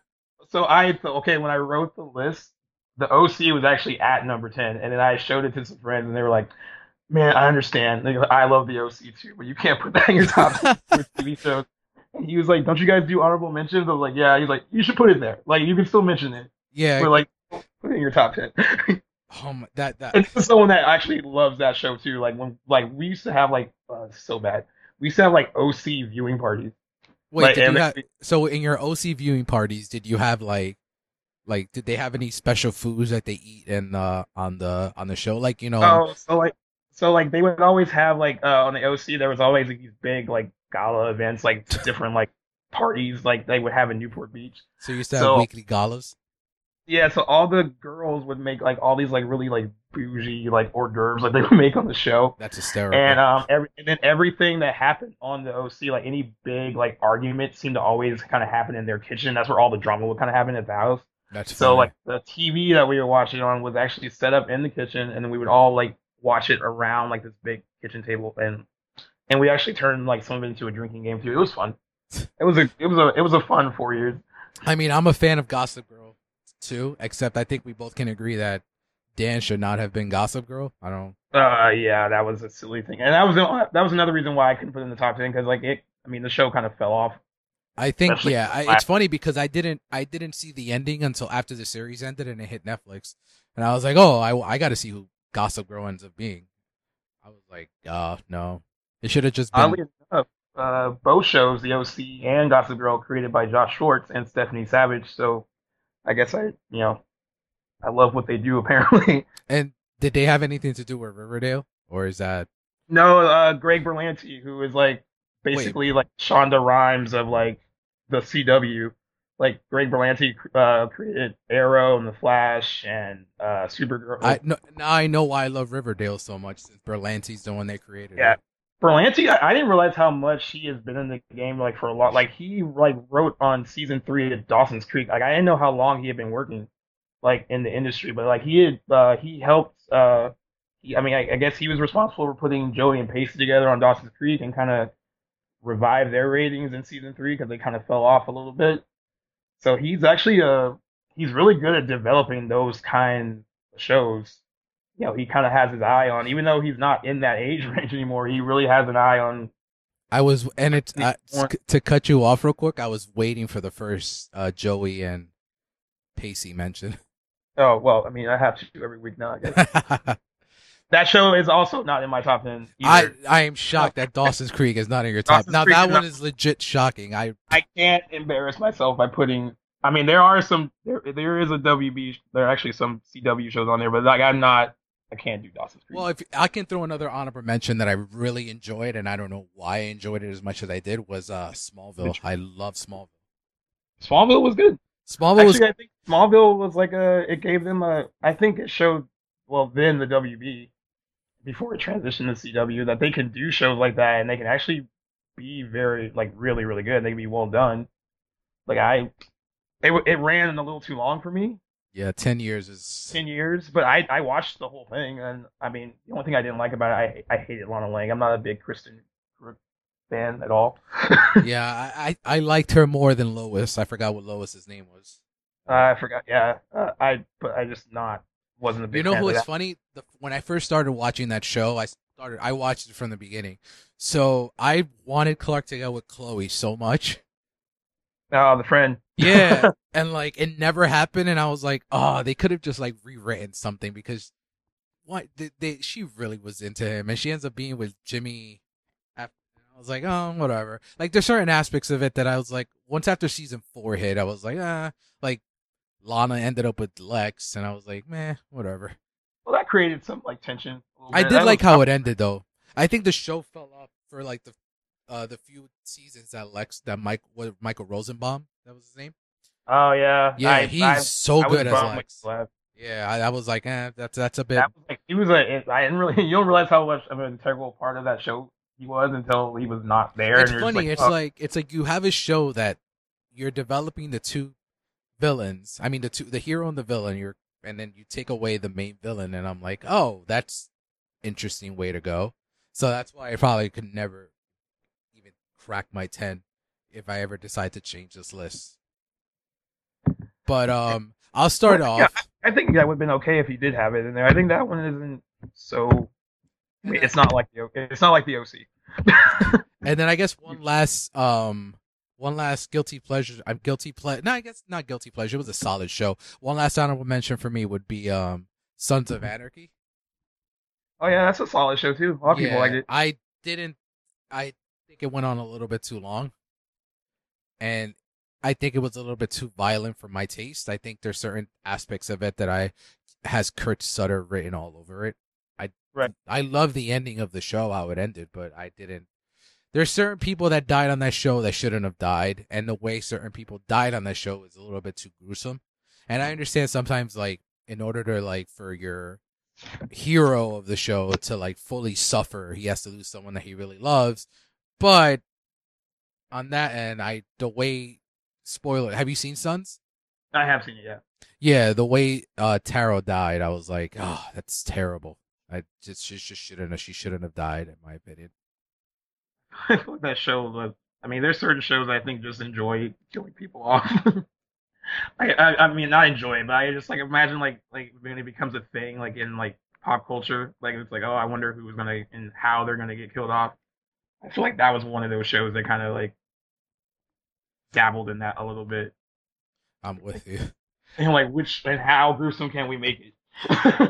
So I thought, okay, when I wrote the list, the OC was actually at number ten, and then I showed it to some friends, and they were like, "Man, I understand. They- I love the OC too, but you can't put that in your top TV shows." And he was like, "Don't you guys do honorable mentions?" I was like, "Yeah." He's like, "You should put it there. Like, you can still mention it, Yeah. but like, put it in your top 10. oh my, that that and someone that actually loves that show too. Like when, like we used to have like, uh, so bad. We used to have like OC viewing parties. Wait. like, did you have, they- so in your OC viewing parties, did you have like like did they have any special foods that they eat and uh on the on the show? Like you know. Oh, so like, so like they would always have like uh, on the OC there was always like these big like gala events, like different like parties, like they would have in Newport Beach. So you used to have so- weekly galas. Yeah, so all the girls would make like all these like really like bougie like hors d'oeuvres like they would make on the show. That's hysterical. And um, every, and then everything that happened on the OC, like any big like argument, seemed to always kind of happen in their kitchen. That's where all the drama would kind of happen at the house. That's So funny. like the TV that we were watching on was actually set up in the kitchen, and then we would all like watch it around like this big kitchen table, and and we actually turned like some of it into a drinking game too. It was fun. It was a it was a it was a fun four years. I mean, I'm a fan of Gossip Girl too, except I think we both can agree that Dan should not have been Gossip Girl. I don't. Uh, yeah, that was a silly thing, and that was the, that was another reason why I couldn't put it in the top ten because like it. I mean, the show kind of fell off. I think Especially yeah, I, it's funny because I didn't I didn't see the ending until after the series ended and it hit Netflix, and I was like, oh, I I got to see who Gossip Girl ends up being. I was like, uh, no, it should have just been. Oddly enough, uh, both shows, the OC and Gossip Girl, created by Josh Schwartz and Stephanie Savage. So I guess I, you know, I love what they do. Apparently, and did they have anything to do with Riverdale, or is that? no, uh, Greg Berlanti, who is like basically like Shonda Rhimes of like the CW. Like Greg Berlanti uh, created Arrow and The Flash and uh, Supergirl. I no, now I know why I love Riverdale so much since Berlanti's the one that created Yeah. it. Berlanti, I, I didn't realize how much he has been in the game like for a lot. Like he like wrote on season three of Dawson's Creek. Like I didn't know how long he had been working like in the industry, but like he had uh, he helped. Uh, he, I mean, I, I guess he was responsible for putting Joey and Pacey together on Dawson's Creek and kind of revive their ratings in season three because they kind of fell off a little bit. So he's actually uh he's really good at developing those kind of shows you know, he kind of has his eye on, even though he's not in that age range anymore, he really has an eye on. I was, and it's Yeah, uh, to cut you off real quick. I was waiting for the first uh, Joey and Pacey mention. Oh, well, I mean, I have to do every week now, I guess. that show is also not in my top 10 I either. I am shocked that Dawson's Creek is not in your top. Dawson's now Creek that is one not- is legit shocking. I I can't embarrass myself by putting. I mean, there are some. There, there is a WB. There are actually some CW shows on there, but like, I'm not. I can't do Dawson's Creek. well, if I can throw another honorable mention that I really enjoyed, and I don't know why I enjoyed it as much as I did, was uh Smallville. I love Smallville. Smallville was good. Smallville was Actually, I think Smallville was like a. It gave them a. I think it showed. Well, then the WB, before it transitioned to CW, that they can do shows like that and they can actually be very like really really good. They can be well done. Like I, it it ran a little too long for me, yeah, ten years is ten years. But I I watched the whole thing and I mean the only thing I didn't like about it, I I hated Lana Lang. I'm not a big Kristin fan at all. yeah. I, I I liked her more than Lois. I forgot what Lois's name was. I forgot. Yeah, uh, I but I just not wasn't a big. You know who is funny? The, when I first started watching that show, I started I watched it from the beginning. So I wanted Clark to go with Chloe so much. Oh, the friend. Yeah, and like it never happened, and I was like, oh, they could have just like rewritten something because what they, they she really was into him, and she ends up being with Jimmy. I was like, oh, whatever. Like there's certain aspects of it that I was like, once after season four hit, I was like, ah, like Lana ended up with Lex, and I was like, meh, whatever. Well, that created some like tension. I did like how it ended though. I think the show fell off for like the uh the few seasons that Lex that Mike what Michael Rosenbaum that was his name. Oh yeah, Yeah, I, he's I, so I good as Lex. Yeah, I, I was like, eh, that's that's a bit. That was like he was a. I didn't really. You don't realize how much of an integral part of that show he was until he was not there. it's and funny. like, it's oh, like it's like you have a show that you're developing the two villains. I mean, the two the hero and the villain. You're and then you take away the main villain, and I'm like, oh, that's interesting way to go. So that's why I probably could never even crack my ten if I ever decide to change this list. But um, I'll start Well, off. yeah, I think that would have been okay if he did have it in there. I think that one isn't so. It's not like the it's not like the OC. And then I guess one last um one last guilty pleasure I'm guilty ple no I guess not guilty pleasure it was a solid show. One last honorable mention for me would be um Sons of Anarchy. Oh yeah, that's a solid show too. A lot of people like it. I didn't I think it went on a little bit too long. And I think it was a little bit too violent for my taste. I think there's certain aspects of it that I has Kurt Sutter written all over it. I Right. I love the ending of the show how it ended, but I didn't there's certain people that died on that show that shouldn't have died, and the way certain people died on that show is a little bit too gruesome. And I understand sometimes, like, in order to like for your hero of the show to like fully suffer, he has to lose someone that he really loves. But on that end, I the way spoiler. Have you seen Sons? I have seen it. Yeah. Yeah, the way uh Tara died, I was like, oh, that's terrible. I just she just shouldn't have. She shouldn't have died, in my opinion. I feel like that show was. I mean, there's certain shows I think just enjoy killing people off. I, I I mean, not enjoy it, but I just like imagine like like when it becomes a thing like in like pop culture, like it's like oh, I wonder who's gonna and how they're gonna get killed off. I feel like that was one of those shows that kind of like dabbled in that a little bit. I'm with you. And like which and how gruesome can we make it?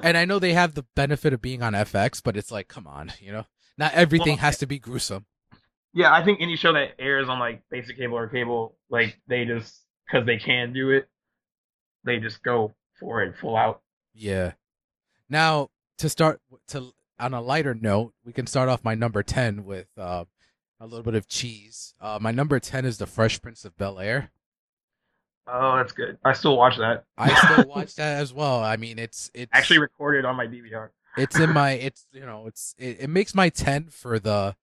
And I know they have the benefit of being on FX, but it's like, come on, you know, not everything Well, has to be gruesome. yeah, I think any show that airs on like basic cable or cable, like they just because they can do it, they just go for it full out. Yeah. Now to start to on a lighter note, we can start off my number ten with uh, a little bit of cheese. Uh, my number ten is the Fresh Prince of Bel Air. Oh, that's good. I still watch that. I still watch that as well. I mean, it's it's Actually recorded on my DVR. it's in my it's you know it's it, it makes my 10 for the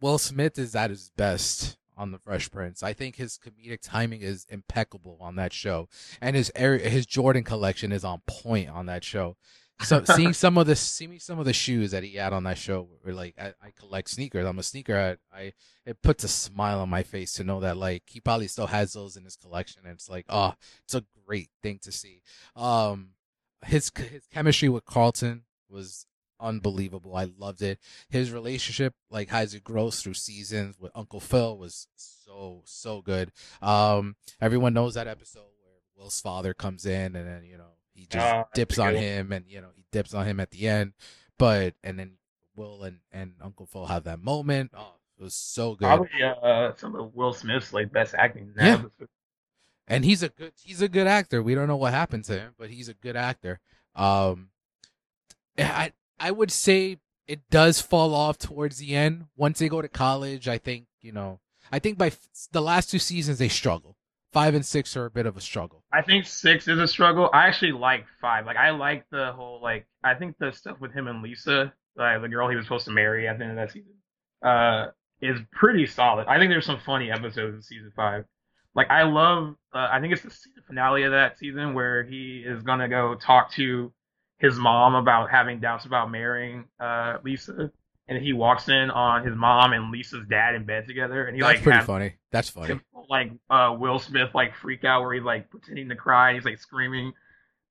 will smith is at his best on the fresh prince i think his comedic timing is impeccable on that show and his his jordan collection is on point on that show so seeing some of the seeing some of the shoes that he had on that show were like I, I collect sneakers i'm a sneaker I, I it puts a smile on my face to know that like he probably still has those in his collection and it's like oh it's a great thing to see um his his chemistry with Carlton was unbelievable. I loved it. His relationship, like as it grows through seasons with Uncle Phil, was so so good. Um, everyone knows that episode where Will's father comes in and then you know he just that's dips on him and you know he dips on him at the end, but and then Will and and Uncle Phil have that moment. Oh, it was so good. Probably uh, some of Will Smith's like best acting. in that Yeah. and he's a good he's a good actor. We don't know what happened to him, but he's a good actor. Um, I I would say it does fall off towards the end. Once they go to college, I think you know. I think by f- the last two seasons they struggle. Five and six are a bit of a struggle. I think six is a struggle. I actually like five. Like I like the whole like I think the stuff with him and Lisa, like the girl he was supposed to marry at the end of that season, uh, is pretty solid. I think there's some funny episodes in season five. Like I love, uh, I think it's the finale of that season where he is gonna go talk to his mom about having doubts about marrying uh Lisa, and he walks in on his mom and Lisa's dad in bed together, and he That's like pretty has funny. That's funny. like uh Will Smith like freak out where he's like pretending to cry, he's like screaming.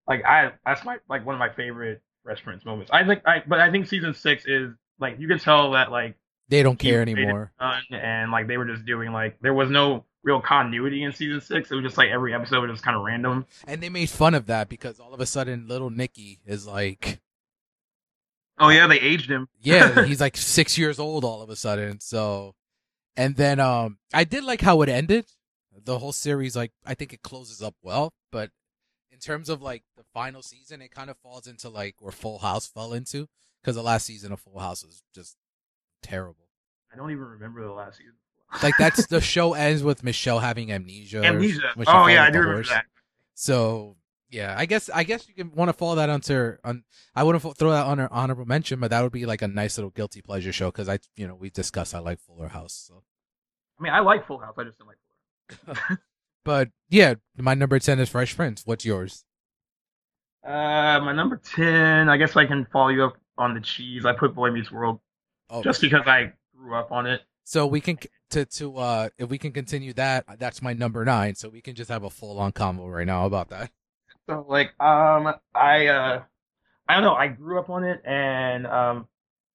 Like I that's my like one of my favorite Fresh Prince moments. I think I but I think season six is like you can tell that like They don't care anymore. and like they were just doing like there was no real continuity in season six. It was just like every episode was just kind of random. And they made fun of that because all of a sudden, little Nicky is like, Oh yeah, they aged him. yeah, he's like six years old all of a sudden. So, and then um, I did like how it ended. The whole series, like, I think it closes up well, but in terms of like the final season, it kind of falls into like where Full House fell into because the last season of Full House was just terrible. I don't even remember the last season. Like that's the show ends with Michelle having amnesia. Amnesia. Oh yeah, I do remember that. So yeah, I guess I guess you can want to follow that onto on. I wouldn't fo- throw that on an honorable mention, but that would be like a nice little guilty pleasure show because I, you know, we discussed I like Fuller House. So, I mean, I like Full House. I just don't like Fuller. House. but yeah, my number ten is Fresh Prince. What's yours? Uh, my number ten. I guess I can follow you up on the cheese. I put Boy Meets World Oh, just because I grew up on it. so we can to to uh if we can continue that, that's my number nine. So we can just have a full on convo right now about that. So like, um, I uh, I don't know. I grew up on it, and um,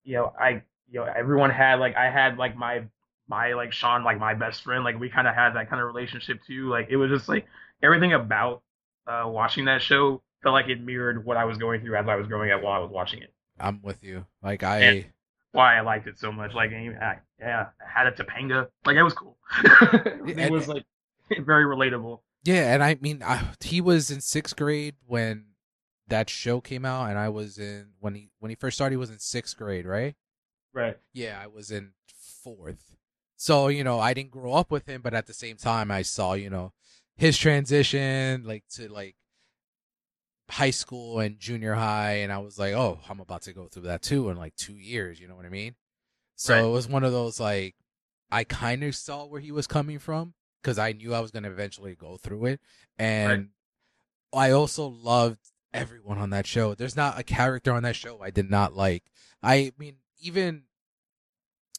you know, I you know, everyone had like I had like my my like Sean like my best friend. Like we kind of had that kind of relationship too. Like it was just like everything about uh watching that show felt like it mirrored what I was going through as I was growing up while I was watching it. I'm with you. Like I. And- Why I liked it so much. Like I, yeah, I had a Topanga. Like it was cool. it and- was like very relatable. Yeah, and I mean, I, he was in sixth grade when that show came out, and I was in when he when he first started. He was in sixth grade, right? Right. Yeah, I was in fourth. So you know, I didn't grow up with him, but at the same time, I saw you know his transition, like to like high school and junior high, and I was like, oh, I'm about to go through that too in like two years. You know what I mean? So Right. it was one of those like I kind of saw where he was coming from because I knew I was going to eventually go through it, and I also loved everyone on that show. There's not a character on that show I did not like. I mean, even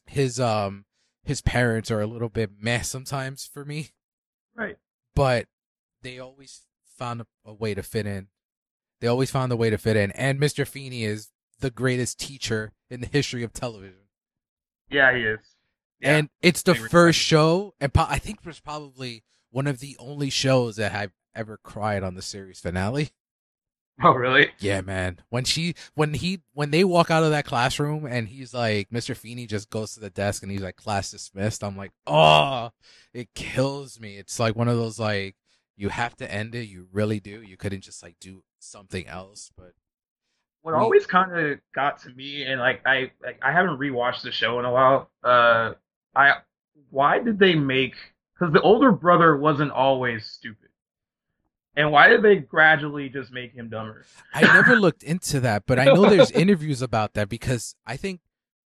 his um his parents are a little bit meh sometimes for me, Right. but they always found a, a way to fit in. They always found a way to fit in, and Mr. Feeney is the greatest teacher in the history of television. Yeah, he is. Yeah. And it's the first show, and po- I think it was probably one of the only shows that I've ever cried on the series finale. oh, really? Yeah, man. When she, when he, when they walk out of that classroom and he's like, Mr. Feeney just goes to the desk and he's like, class dismissed. I'm like, oh, it kills me. It's like one of those like, you have to end it. You really do. You couldn't just like do something else. But What always kind of got to me, and like I, like I haven't rewatched the show in a while. Uh, I, why did they make? Because the older brother wasn't always stupid, and why did they gradually just make him dumber? I never looked into that, but I know there's interviews about that because I think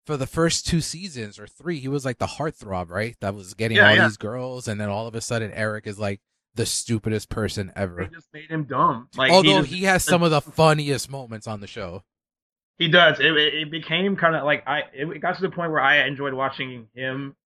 for the first two seasons or three, he was like the heartthrob, right? That was getting Yeah, all yeah. these girls, and then all of a sudden, Eric is like the stupidest person ever. They just made him dumb. Like Although just- he has some of the funniest moments on the show. He does. It it, became kind of like I. It, got to the point where I enjoyed watching him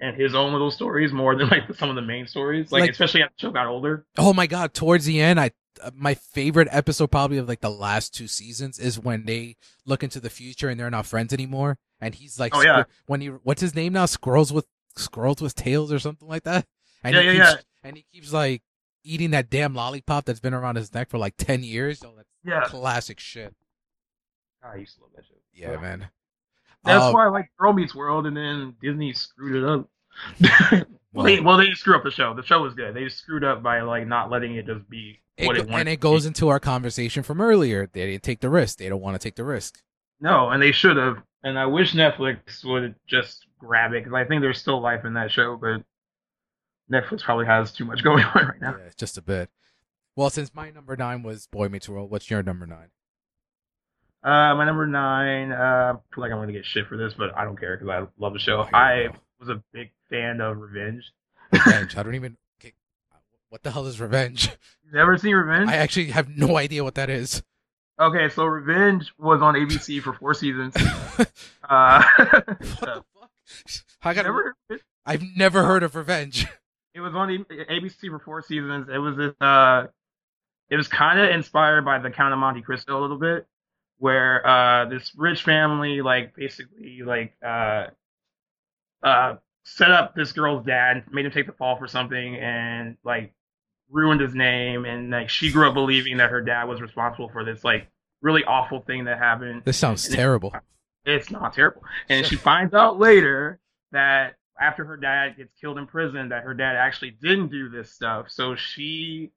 and his own little stories more than like some of the main stories. Like, Like- especially as the show got older. Oh my god! Towards the end, I my favorite episode probably of like the last two seasons is when they look into the future and they're not friends anymore, and he's like, Oh, yeah. when he what's his name now? Squirrels with squirrels with tails or something like that. And Yeah, he yeah, keeps, And he keeps like eating that damn lollipop that's been around his neck for like ten years. That's Yeah, classic shit. I used to love that show. Yeah, man. That's Um, why I like Girl Meets World, and then Disney screwed it up. well, they, well, they didn't screw up the show. The show was good. They just screwed up by like not letting it just be it what it wanted. and it goes into our conversation from earlier. They didn't take the risk. They don't want to take the risk. no, and they should have. And I wish Netflix would just grab it because I think there's still life in that show, but Netflix probably has too much going on right now. Yeah, just a bit. Well, since my number nine was Boy Meets World, what's your number nine? Uh, my number nine. Uh, I feel like I'm gonna get shit for this, but I don't care because I love the show. Here I go. was a big fan of Revenge. Revenge. I don't even. okay, What the hell is Revenge? You never seen Revenge? I actually have no idea what that is. Okay, so Revenge was on ABC for four seasons. Uh, What the fuck? I got. never, I've never heard of Revenge. it was on ABC for four seasons. It was this. Uh, it was kind of inspired by the Count of Monte Cristo a little bit, where uh, this rich family, like basically, like uh, uh, set up this girl's dad, made him take the fall for something, and like ruined his name. And like she grew up believing that her dad was responsible for this like really awful thing that happened. This sounds And it- terrible. It's not terrible. And she finds out later that after her dad gets killed in prison, that her dad actually didn't do this stuff. So she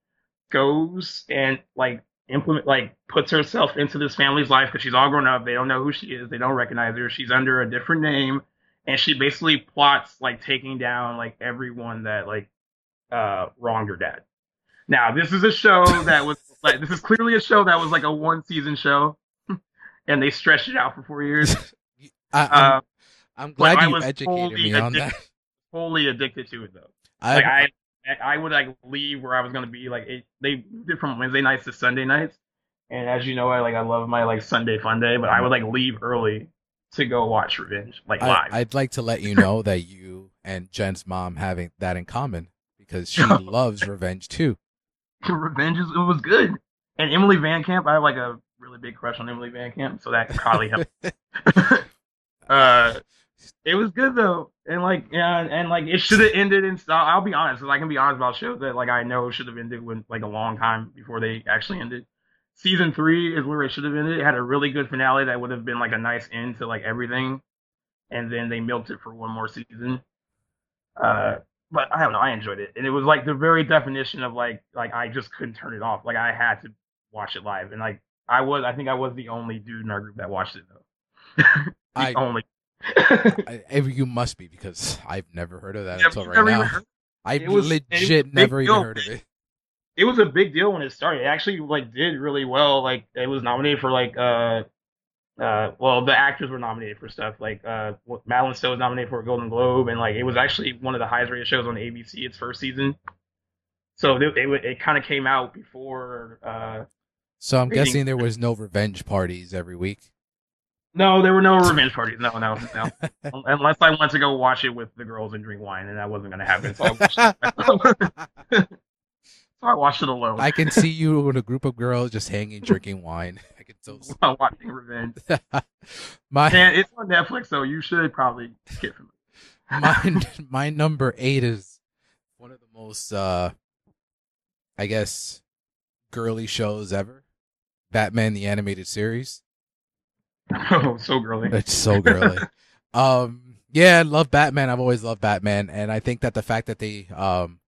goes and like implement like puts herself into this family's life because she's all grown up. They don't know who she is. They don't recognize her. She's under a different name, and she basically plots like taking down like everyone that like uh wronged her dad. Now this is a show that was like this is clearly a show that was like a one season show, and they stretched it out for four years. I, I'm, Uh, glad you educated me on that. Totally addicted to it though. I, Like I, I would like leave where I was gonna be. Like it, they did from Wednesday nights to Sunday nights, and as you know, I like I love my like Sunday fun day, but I would like leave early to go watch Revenge like I, live. I'd like to let you know that you and Jen's mom having that in common because she loves Revenge too. Revenge is, it was good, and Emily VanCamp. I have like a really big crush on Emily VanCamp, so that could probably helped. uh, it was good though, and like yeah, and, and like it should have ended in. I'll, I'll be honest, 'cause I can be honest about shows that like I know should have ended when like a long time before they actually ended. Season three is where it should have ended. It had a really good finale that would have been like a nice end to like everything, and then they milked it for one more season. Uh, but I don't know, I enjoyed it, and it was like the very definition of like like I just couldn't turn it off. Like I had to watch it live, and like I was, I think I was the only dude in our group that watched it though. the I, only. I, you must be because I've never heard of that Never- until right now. I was- it was a legit never even deal. heard of it. It was a big deal when it started. It actually like did really well. Like it was nominated for like uh uh well the actors were nominated for stuff like uh Madeleine Stowe was nominated for a Golden Globe and like it was actually one of the highest rated shows on ABC its first season. So it it, it kind of came out before uh So I'm guessing there was no revenge parties every week. No there were no revenge parties no no no unless I went to go watch it with the girls and drink wine and that wasn't gonna happen so I watched it, so I watched it alone. I can see you with a group of girls just hanging, drinking wine. I can so while watching Revenge. my And it's on Netflix, so you should probably get from my my number eight is one of the most uh I guess girly shows ever. Batman the animated series. Oh, so girly. It's so girly. um yeah, I love Batman. I've always loved Batman and I think that the fact that they um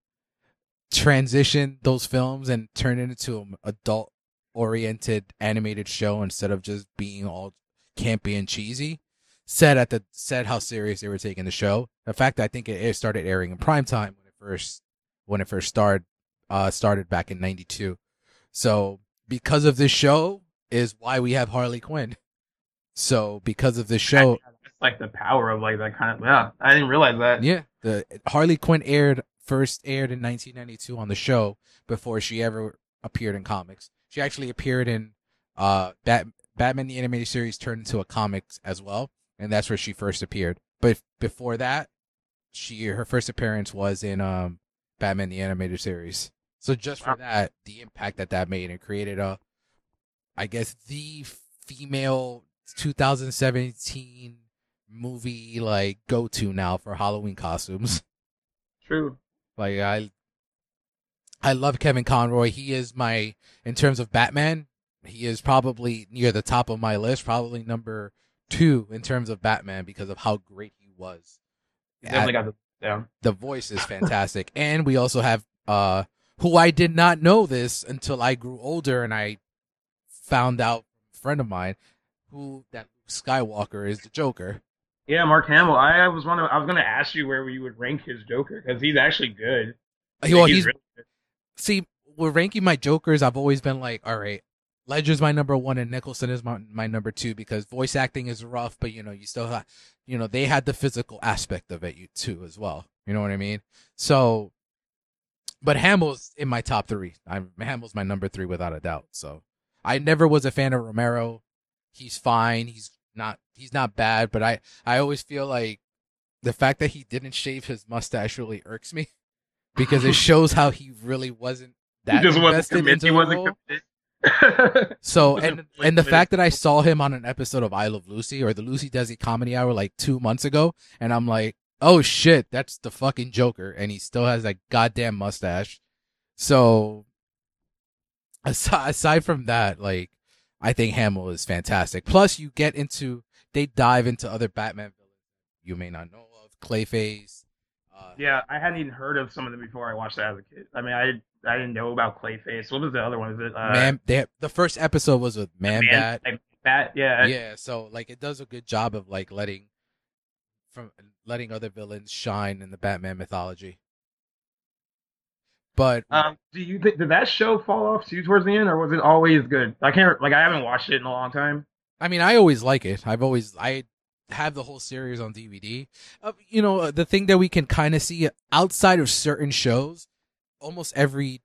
transition those films and turn it into an adult oriented animated show instead of just being all campy and cheesy said at the said how serious they were taking the show. The fact that I think it, it started airing in prime time when it first when it first started uh started back in 92. So because of this show is why we have Harley Quinn. So because of this show, It's like the power of like that kind of. Yeah, I didn't realize that. yeah, the Harley Quinn aired first aired in 1992 on the show before she ever appeared in comics. She actually appeared in uh Bat- Batman the animated series turned into a comics as well, and that's where she first appeared. But before that, she her first appearance was in um Batman the animated series. So just for Wow. that, the impact that that made and created a, I guess the female 2017 movie like go to now for Halloween costumes. True. Like I I love Kevin Conroy. He is my in terms of Batman, he is probably near the top of my list, probably number 2 in terms of Batman because of how great he was. Definitely got the down. The voice is fantastic. and we also have uh who I did not know this until I grew older and I found out a friend of mine who that Skywalker is the Joker. Yeah, Mark Hamill. I, I was wondering. I was gonna ask you where you would rank his Joker because he's actually good. Well, he's really good. see, with ranking my Jokers, I've always been like, all right, Ledger's my number one and Nicholson is my, my number two because voice acting is rough, but you know, you still have, you know, they had the physical aspect of it you too as well. You know what I mean? So, but Hamill's in my top three. I'm Hamill's my number three without a doubt. So, I never was a fan of Romero. He's fine. He's not. He's not bad, but I I always feel like the fact that he didn't shave his mustache really irks me because it shows how he really wasn't that he just wasn't invested into He wasn't committed. So and and the fact that I saw him on an episode of I Love Lucy or the Lucy-Desi Comedy Hour like two months ago, and I'm like, oh shit, that's the fucking Joker, and he still has that goddamn mustache. So aside, aside from that, like I think Hamill is fantastic. Plus, you get into they dive into other Batman villains you may not know of, Clayface. Uh, Yeah, I hadn't even heard of some of them before I watched that as a kid. I mean, I I didn't know about Clayface. What was the other one? Is it uh, Man, they, the first episode was with Man, Bat. like, Bat? Yeah. yeah so like it does a good job of like letting from letting other villains shine in the batman mythology but Um, do you think did that show fall off too towards the end, or was it always good? I can't like I haven't watched it in a long time. i mean i always like it. I've always i have the whole series on dvd uh, you know uh, the thing that we can kind of see outside of certain shows almost every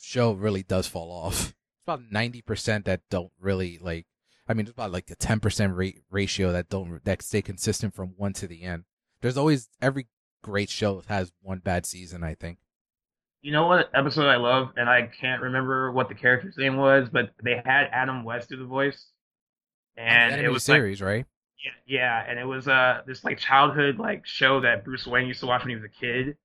show really does fall off. It's about 90% that don't really like i mean it's about like a 10% rate ratio that don't that stay consistent from one to the end. There's always every great show has one bad season i think You know what episode I love, and I can't remember what the character's name was, but they had Adam West do the voice, and it was like series right? Yeah, yeah, and it was uh this like childhood like show that Bruce Wayne used to watch when he was a kid,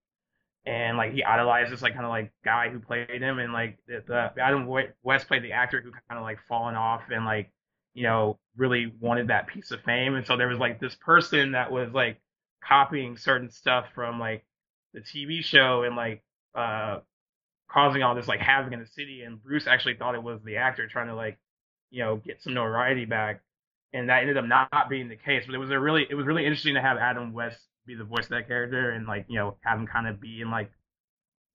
and like he idolized this like kind of like guy who played him, and like the, the Adam West played the actor who kind of like fallen off and like you know really wanted that piece of fame, and so there was like this person that was like copying certain stuff from like the TV show and like uh causing all this like havoc in the city, and Bruce actually thought it was the actor trying to like you know get some notoriety back and that ended up not being the case. But it was a really it was really interesting to have Adam West be the voice of that character and like you know have him kind of be in like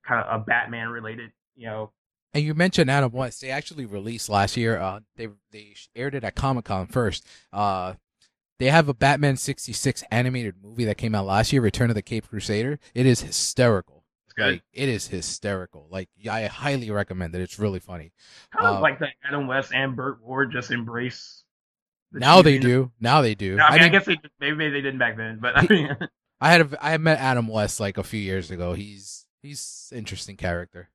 kind of a Batman related you know And you mentioned Adam West. They actually released last year. Uh, they they aired it at Comic Con first. Uh, they have a Batman sixty six animated movie that came out last year, Return of the Cape Crusader. It is hysterical. It's good. Like, it is hysterical. Like I highly recommend it. It's really funny. kind of uh, like that Adam West and Burt Ward just embrace. the now they do. Now they do. I, mean, I, mean, guess they maybe maybe they didn't back then, but I mean, I had a, I had met Adam West like a few years ago. He's he's interesting character.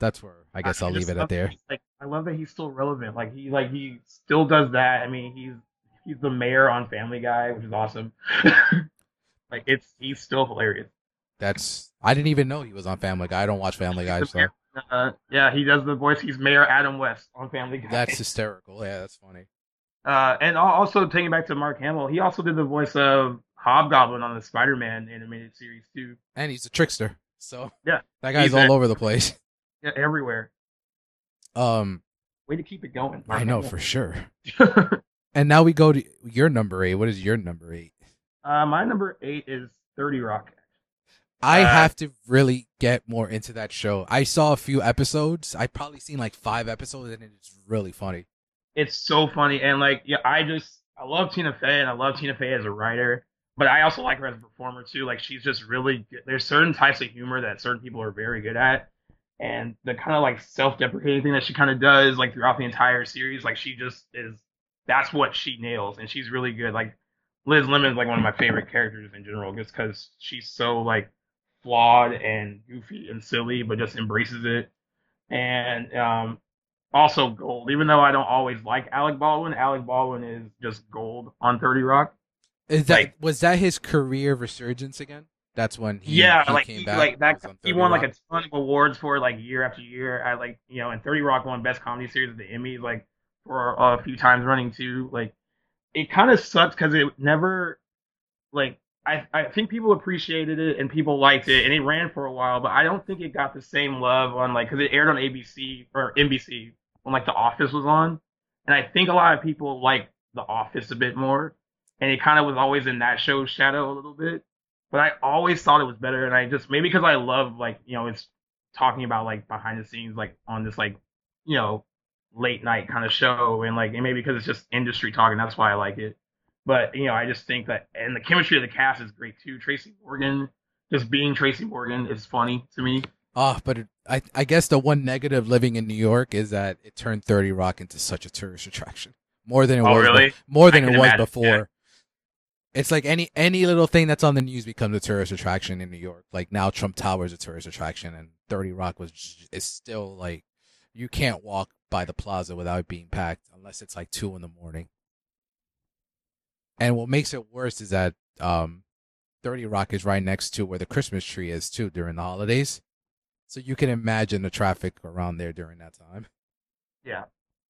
That's where I guess I I'll leave it at there. Like I love that he's still relevant. Like he like he still does that. I mean, he's he's the mayor on Family Guy, which is awesome. like it's he's still hilarious. That's I didn't even know he was on Family Guy. I don't watch Family Guy, so uh, yeah, he does the voice. He's Mayor Adam West on Family Guy. that's hysterical. Yeah, that's funny. uh, and also taking back to Mark Hamill, he also did the voice of Hobgoblin on the Spider-Man animated series too. And he's a trickster. So Yeah, that guy's all over the place. Yeah, everywhere. Um, Way to keep it going. Mark I know Hamill. for sure. And now we go to your number eight. What is your number eight? uh, my number eight is Thirty Rock. I Uh, have to really get more into that show. I saw a few episodes. I probably seen like five episodes, and it's really funny. It's so funny, and like, yeah, I just I love Tina Fey, and I love Tina Fey as a writer, but I also like her as a performer too. Like, she's just really good. There's certain types of humor that certain people are very good at, and the kind of like self-deprecating thing that she kind of does, like throughout the entire series, like she just is. That's what she nails, and she's really good. Like Liz Lemon is like one of my favorite characters in general, just because she's so like flawed and goofy and silly, but just embraces it. And um, also gold. Even though I don't always like Alec Baldwin, Alec Baldwin is just gold on Thirty Rock. Is that Like- was that his career resurgence again? That's when he yeah, he like came he, back. like that. He 30 won like a ton of awards for like year after year. I like you know, and Thirty Rock won Best Comedy Series at the Emmys like for a few times running too. Like it kind of sucks because it never like I I think people appreciated it and people liked it and it ran for a while, but I don't think it got the same love on like because it aired on ABC or NBC when like The Office was on, and I think a lot of people like The Office a bit more, and it kind of was always in that show's shadow a little bit. But I always thought it was better, and I just maybe because I love like you know it's talking about like behind the scenes like on this like you know late night kind of show, and like and maybe because it's just industry talking, that's why I like it. But you know, I just think that, and the chemistry of the cast is great too. Tracy Morgan, just being Tracy Morgan, is funny to me. Oh, but it, I I guess the one negative living in New York is that it turned Thirty Rock into such a tourist attraction. More than it Oh, was really? be- more than I it was imagine, before. yeah. It's like any any little thing that's on the news becomes a tourist attraction in New York. Like now Trump Tower is a tourist attraction and 30 Rock was is still like you can't walk by the plaza without being packed unless it's like 2 in the morning. And what makes it worse is that um 30 Rock is right next to where the Christmas tree is too during the holidays. So you can imagine the traffic around there during that time. Yeah.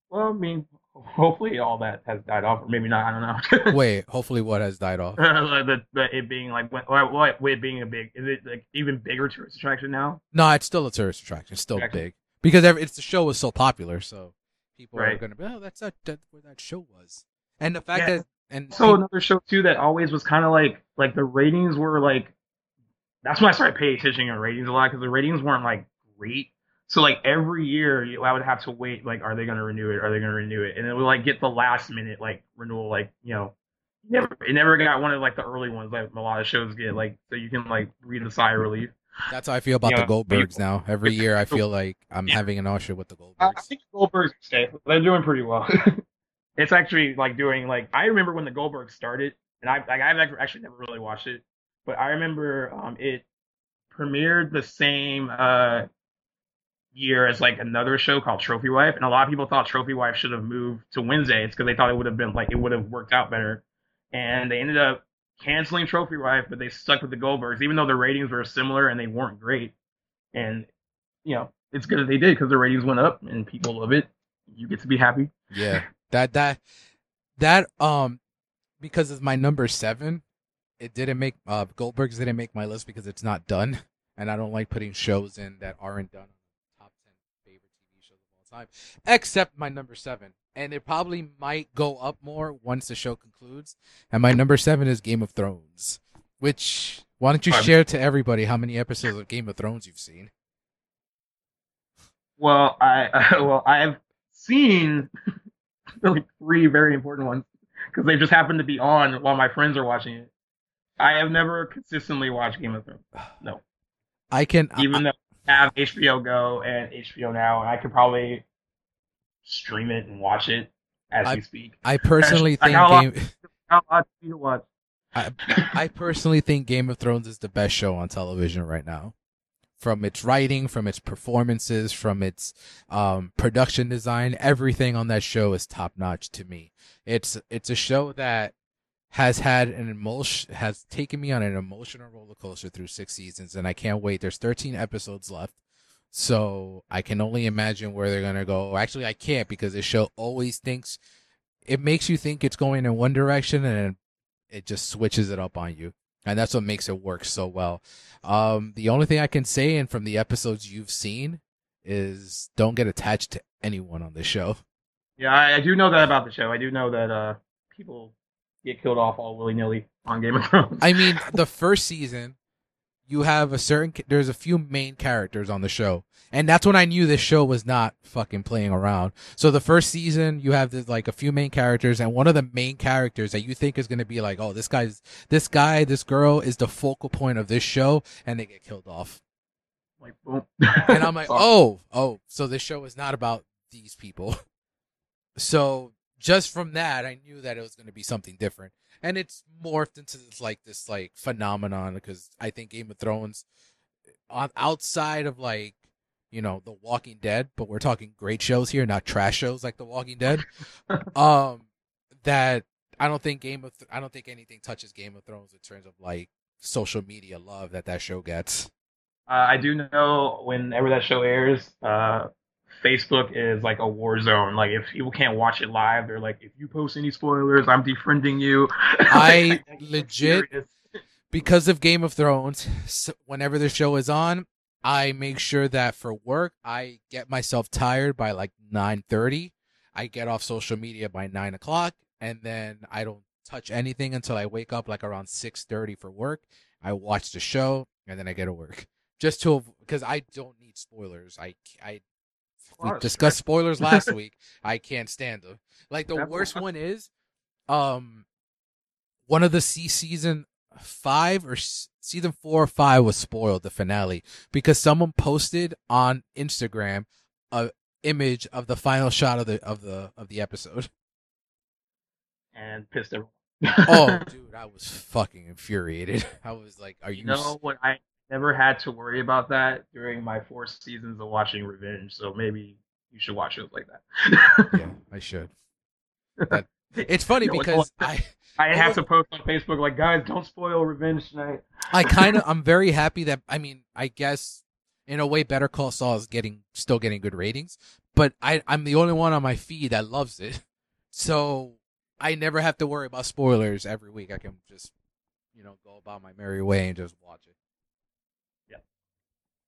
Well, I mean, hopefully all that has died off, or maybe not. I don't know. Wait, hopefully what has died off? the, the, it being like what, what, it being a big is it like even bigger tourist attraction now? No, it's still a tourist attraction. It's still Attraction. big because every, it's the show was so popular, so people are going to be, oh, that's that, that's where that show was. And the fact Yeah. that and So peop- another show too that always was kind of like like the ratings were like. That's when I started paying attention to ratings a lot because the ratings weren't like great. So like every year I would have to wait like are they gonna renew it? Are they gonna renew it? And it would like get the last minute like renewal like you know never it never got one of like the early ones like a lot of shows get like so you can like breathe a sigh of relief. that's how I feel about Yeah. the Goldbergs now. Every year I feel like I'm Yeah. having an usher with the I, I Goldbergs. think Goldberg's stay. They're doing pretty well. it's actually like doing like I remember when the Goldberg started, and I like I've actually- never really watched it, but I remember um it premiered the same uh year as like another show called Trophy Wife, and a lot of people thought Trophy Wife should have moved to Wednesday. It's because they thought it would have been like it would have worked out better, and they ended up canceling Trophy Wife, but they stuck with the Goldbergs, even though the ratings were similar and they weren't great. And you know, it's good that they did because the ratings went up and people love it. You get to be happy. Yeah, that that that um because of my number seven, it didn't make uh Goldbergs didn't make my list because it's not done, and I don't like putting shows in that aren't done on the top ten favorite TV shows of all time, except my number seven, and it probably might go up more once the show concludes. And my number seven is Game of Thrones, which why don't you share to everybody how many episodes of Game of Thrones you've seen? Well, I well I've seen like three very important ones because they just happen to be on while my friends are watching it. I have never consistently watched Game of Thrones, No. I can even though I have HBO Go and HBO Now, and I could probably stream it and watch it as we speak. I personally I think got a lot- Game. Got a lot to watch. I, I personally think Game of Thrones is the best show on television right now. From its writing, from its performances, from its um, production design, everything on that show is top notch to me. It's it's a show that has had an emotion has taken me on an emotional roller coaster through six seasons, and I can't wait. There's 13 episodes left, so I can only imagine where they're gonna go. Actually, I can't because this show always thinks it makes you think it's going in one direction, and it just switches it up on you and that's what makes it work so well um the only thing i can say and from the episodes you've seen is don't get attached to anyone on this show Yeah, I, I do know that about the show. I do know that uh, people get killed off all willy nilly on Game of Thrones. i mean the first season you have a certain there's a few main characters on the show and that's when i knew this show was not fucking playing around so the first season you have this, like a few main characters and one of the main characters that you think is going to be like oh this guy's this guy this girl is the focal point of this show and they get killed off like boom. and I'm like, oh, oh, so this show is not about these people. So just from that, I knew that it was going to be something different, and it's morphed into this like this like phenomenon because I think Game of Thrones, on outside of like you know The Walking Dead, but we're talking great shows here, not trash shows like The Walking Dead. um, that I don't think Game of Th- I don't think anything touches Game of Thrones in terms of like social media love that that show gets. Uh, I do know whenever that show airs, uh, Facebook is like a war zone. Like if people can't watch it live, they're like, if you post any spoilers, I'm defriending you. I legit- because of Game of Thrones, whenever the show is on, I make sure that for work I get myself tired by like nine thirty. I get off social media by nine o'clock, and then I don't touch anything until I wake up like around six thirty for work. I watch the show, and then I get to work just to because I don't need spoilers. I I we discussed spoilers last week. I can't stand them. Like the worst one is, um, one of the C season five or s- season four or five was spoiled the finale because someone posted on Instagram a image of the final shot of the of the of the episode. and pissed everyone. Oh, dude, I was fucking infuriated. I was like, "Are you?" you know what? I never had to worry about that during my four seasons of watching Revenge. So maybe you should watch shows like that. yeah, I should. That, it's funny because "Oh, I I have to post on Facebook like, guys, don't spoil Revenge tonight. I kind of, I'm very happy that. I mean, I guess in a way, Better Call Saul is getting still getting good ratings, but I I'm the only one on my feed that loves it, so I never have to worry about spoilers every week. I can just you know go about my merry way and just watch it.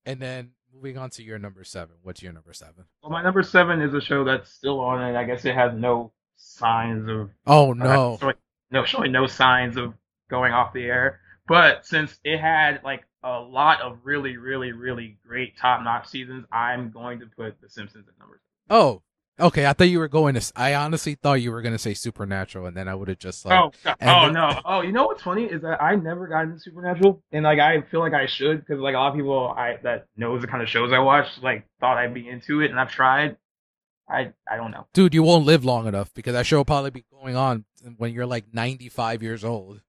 And then moving on to your number seven. What's your number seven? Well, my number seven is a show that's still on, and I guess it has no signs of Oh no. uh, showing, no showing no signs of going off the air. But since it had like a lot of really, really, really great top notch seasons, I'm going to put The Simpsons at number. Seven. Oh, okay. I thought you were going to. I honestly thought you were going to say Supernatural, and then I would have just like. oh, oh no! Oh, you know what's funny is that I never got into Supernatural, and like I feel like I should because like a lot of people I that knows the kind of shows I watch like thought I'd be into it, and I've tried. I I don't know. Dude, you won't live long enough because that show will probably be going on when you're like 95 years old.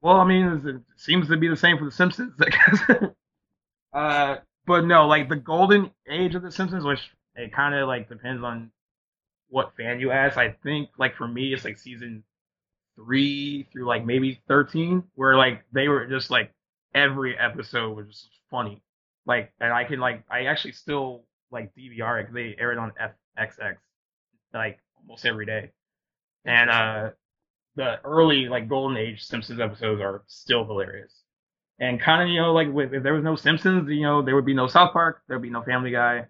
Well, I mean, it seems to be the same for The Simpsons, I guess. uh, but no, like the golden age of The Simpsons, which it kind of like depends on what fan you ask. I think like for me, it's like season three through like maybe thirteen, where like they were just like every episode was just funny. Like, and I can like I actually still like DVR it they air it on FXX like almost every day, and uh the early like golden age Simpsons episodes are still hilarious. And kind of, you know, like with, if there was no Simpsons, you know, there would be no South Park, there would be no Family Guy.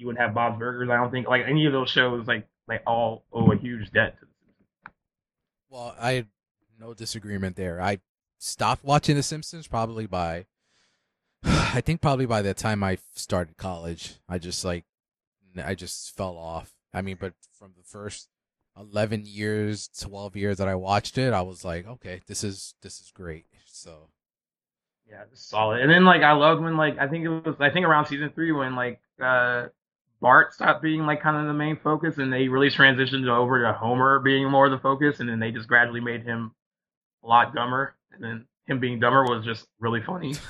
You wouldn't have Bob's Burgers. I don't think like any of those shows like they all owe a huge debt to the Simpsons. Well, I no disagreement there. I stopped watching The Simpsons probably by I think probably by the time I started college. I just like I just fell off. I mean, but from the first 11 years, 12 years that I watched it, I was like, okay, this is this is great. So, Yeah, solid. And then like I loved when like I think it was I think around season three when like uh Bart stopped being like kind of the main focus and they really transitioned over to Homer being more the focus and then they just gradually made him a lot dumber and then him being dumber was just really funny.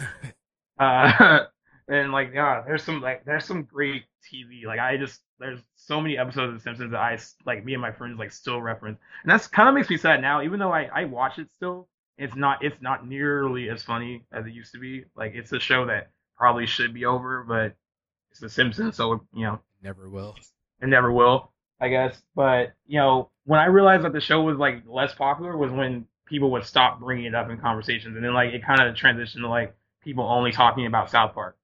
Uh, and like, yeah, there's some like there's some great TV. Like I just there's so many episodes of The Simpsons that I like me and my friends like still reference, and that's kind of makes me sad now. Even though I I watch it still, it's not it's not nearly as funny as it used to be. Like it's a show that probably should be over, but The Simpsons, so you know never will. it never will, I guess. But you know, when I realized that the show was like less popular was when people would stop bringing it up in conversations, and then like it kind of transitioned to like people only talking about South Park,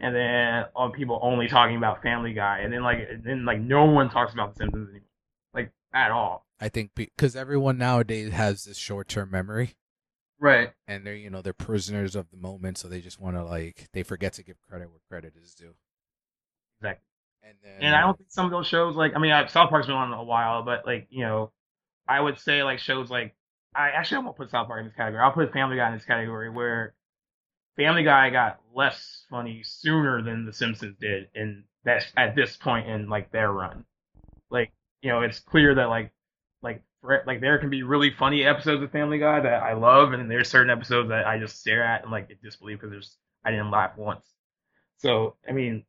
and then uh, people only talking about Family Guy, and then like and then like no one talks about The Simpsons anymore, like at all. I think because everyone nowadays has this short-term memory Right. and they're, you know, they're prisoners of the moment, so they just want to like they forget to give credit where credit is due. Exactly. And then And I don't uh, think some of those shows like I mean South Park's been on a while, but like you know, I would say like shows like I actually I won't put South Park in this category. I'll put Family Guy in this category where Family Guy got less funny sooner than The Simpsons did, and that's at this point in like their run. Like you know, it's clear that like like for, like there can be really funny episodes of Family Guy that I love, and there's certain episodes that I just stare at and like disbelief because there's I didn't laugh once. So I mean,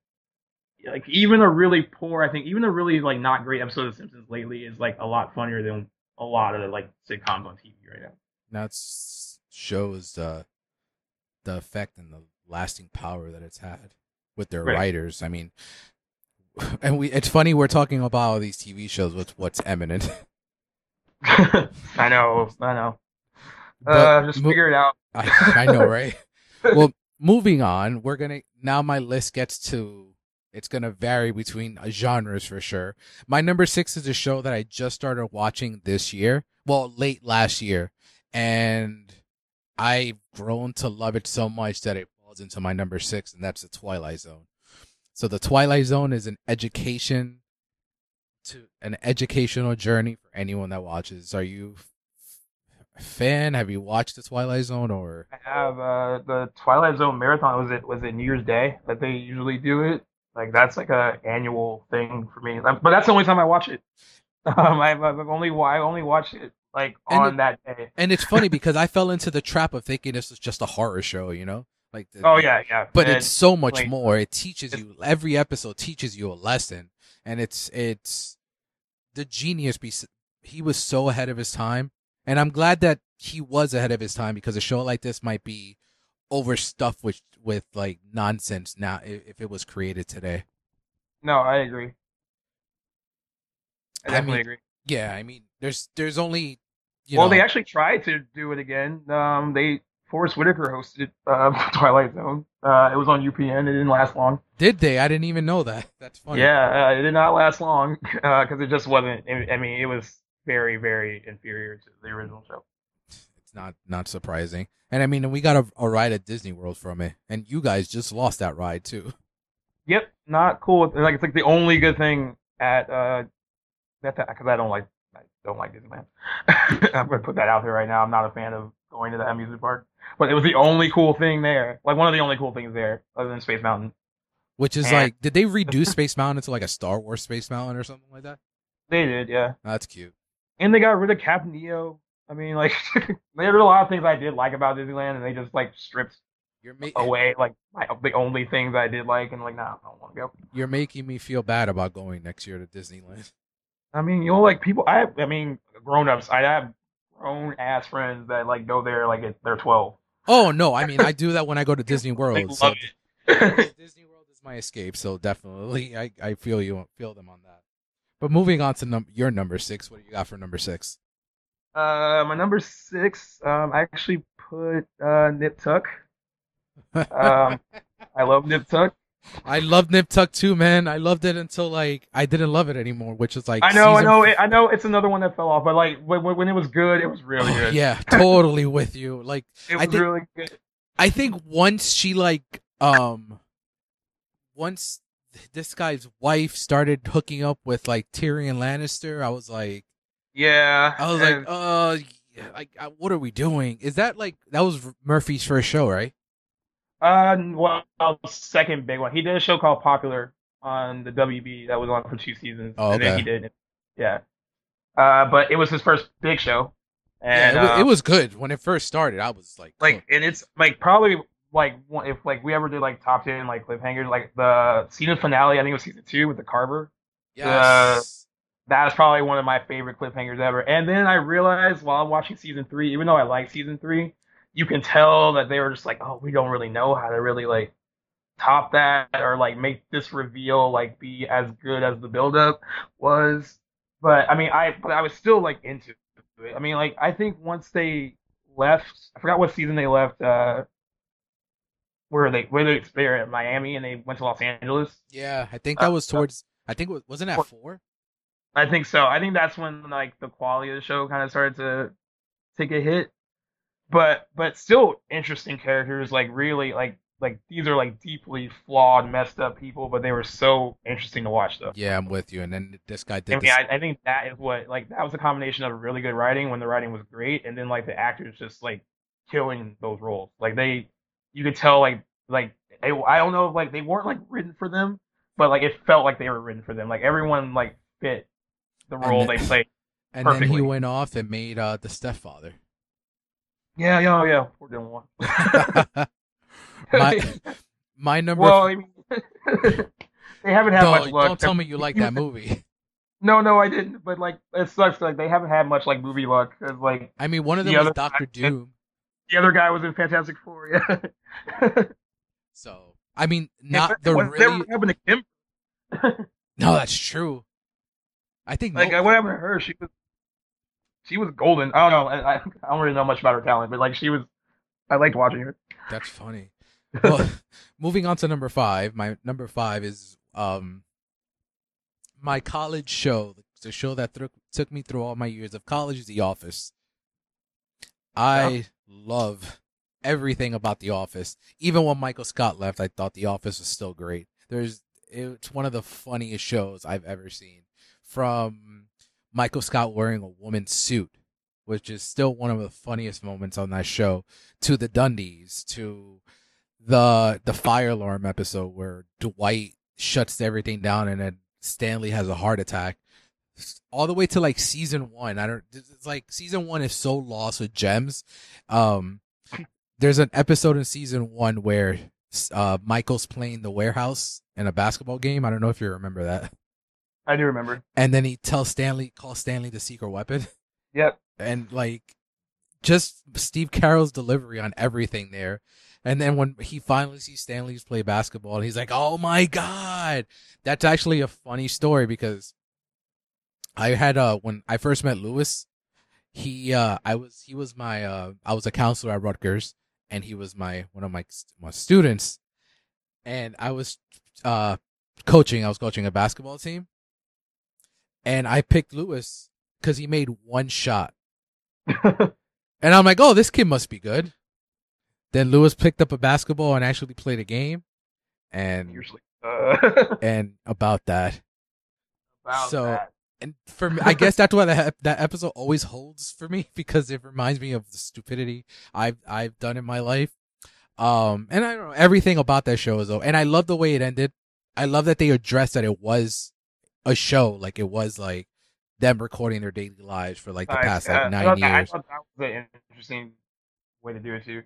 like even a really poor, I think even a really like not great episode of Simpsons lately is like a lot funnier than a lot of the like sitcoms on TV right now. that shows the the effect and the lasting power that it's had with their Right. writers. I mean, and we it's funny we're talking about all these TV shows with what's eminent. I know, I know. But uh, just mo- figure it out. I, I know, right? well, moving on, we're gonna now. My list gets to. It's gonna vary between uh, genres for sure. My number six is a show that I just started watching this year. Well, late last year, and I've grown to love it so much that it falls into my number six, and that's the Twilight Zone. So the Twilight Zone is an education to an educational journey for anyone that watches. Are you a fan? Have you watched the Twilight Zone or? I have uh, the Twilight Zone marathon. Was it was it New Year's Day that they usually do it? Like that's like a annual thing for me. Um, But that's the only time I watch it. Um, I've, I've only I only watch it like And on it- that day. And it's funny because I fell into the trap of thinking this was just a horror show, you know? Like the, Oh yeah, yeah. But And- it's so much like- more. It teaches you every episode teaches you a lesson and it's it's the genius piece he was so ahead of his time And I'm glad that he was ahead of his time because a show like this might be overstuffed with with like nonsense now if, if it was created today. No, I agree. I I mean, agree. Yeah, I mean, there's there's only you well, know they actually tried to do it again. Um, they Forest Whitaker hosted uh, Twilight Zone. Uh, it was on UPN. It didn't last long. did they? I didn't even know that. That's funny. Yeah, uh, it did not last long because it just wasn't. I mean, it was very, very inferior to the original show. It's not not surprising. And I mean, we got a, a ride at Disney World from it, and you guys just lost that ride too. Yep, not cool. Like it's like the only good thing at uh, that because I don't like I don't like Disneyland. I'm gonna put that out there right now. I'm not a fan of going to the amusement park, but it was the only cool thing there. Like one of the only cool things there, other than Space Mountain. Which is And- like, did they redo Space Mountain into like a Star Wars Space Mountain or something like that? They did, yeah. That's cute. And they got rid of Captain EO. I mean, like there were a lot of things I did like about Disneyland, and they just like stripped You're ma- eh, away like my, the only things I did like, and like, nah, I don't want to go. you're making me feel bad about going next year to Disneyland. I mean, you know, like people. I, I mean, grown ups. I have grown ass friends that like go there like at, they're twelve. Oh no, I mean I do that when I go to Disney They World. love So it. Disney World is my escape. So definitely, I I feel you feel them on that. But moving on to num- your number six, what do you got for number six? Uh, my number six. Um, I actually put uh Nip Tuck. Um, I love Nip Tuck. I love Nip Tuck too, man. I loved it until like I didn't love it anymore, which is like I know, I know, it, I know. It's another one that fell off, but like when, when it was good, it was really Oh, good. yeah, totally with you. Like it I was think- really good. I think once she like um once this guy's wife started hooking up with like Tyrion Lannister, I was like Yeah, I was and- like, uh like what are we doing? Is that like that was Murphy's first show, right? Uh, well, second big one. He did a show called Popular on the WB that was on for two seasons. Oh, And then okay. he did, yeah. Uh, but it was his first big show, and yeah, it, wa- uh, it was good when it first started. I was like, like, and it's like probably like if like we ever did like top ten like cliffhangers, like the season finale. I think it was season two with the Carver. yes. That is probably one of my favorite cliffhangers ever. And then I realized while I'm watching season three, even though I like season three, you can tell that they were just like, oh, we don't really know how to really like top that or like make this reveal like be as good as the buildup was. But I mean, I but I was still like into it. I mean, like I think once they left, I forgot what season they left. uh where they where they they were at Miami and they went to Los Angeles. yeah, I think that Uh, was towards I think it was, wasn't that 4? I think so. I think that's when like the quality of the show kind of started to take a hit. But but still interesting characters. Like really like like these are like deeply flawed, messed up people, but they were so interesting to watch though. Yeah, I'm with you. And then this guy did. I mean, this. I, I think that is what like that was a combination of really good writing when the writing was great, and then like the actors just like killing those roles. Like they, you could tell like like they, I don't know if like they weren't like written for them, but like it felt like they were written for them. Like everyone like fit the role then- they played. and then he went off and made uh the stepfather. Yeah, yeah, yeah. Poor Dylan my my number well, I mean, they haven't had much luck. don't tell me you like that movie. No, no, I didn't. But like, it sucks. Like they haven't had much like movie luck. Like I mean, one of them The was Doctor Doom. the other guy was in Fantastic Four. Yeah. So I mean, not the what, really. What happened to Kim? No, that's true. I think Like, no- what happened to her? She was, she was golden. I don't know. I, I don't really know much about her talent, but like she was, I liked watching her. that's funny. Well, moving on to number five. My number five is um my college show, the show that thr- took me through all my years of college, The Office. I love everything about The Office. Even when Michael Scott left, I thought The Office was still great. There's it's one of the funniest shows I've ever seen. From Michael Scott wearing a woman's suit, which is still one of the funniest moments on that show, to the Dundies, to the the fire alarm episode where Dwight shuts everything down and then Stanley has a heart attack. All the way to like season one. I don't. It's like season one is so lost with gems. Um, there's an episode in season one where uh Michael's playing the warehouse in a basketball game. I don't know if you remember that. I do remember. And then he tells Stanley, call Stanley the secret weapon. Yep. And like just Steve Carell's delivery on everything there. And then when he finally sees Stanley's play basketball, he's like, "Oh my god!" That's actually a funny story because I had uh when I first met Lewis, he uh I was he was my uh I was a counselor at Rutgers, and he was my one of my my students, and I was uh coaching. I was coaching a basketball team, and I picked Lewis because he made one shot, and I'm like, "Oh, this kid must be good." Then Lewis picked up a basketball and actually played a game, and Usually. Uh, and about that. about So- that. And for me, I guess that's why that that episode always holds for me because it reminds me of the stupidity I've I've done in my life. Um, and I don't know everything about that show is though, and I love the way it ended. I love that they addressed that it was a show, like it was like them recording their daily lives for like the past Uh, like I nine that- years. I thought that was an interesting way to do it too.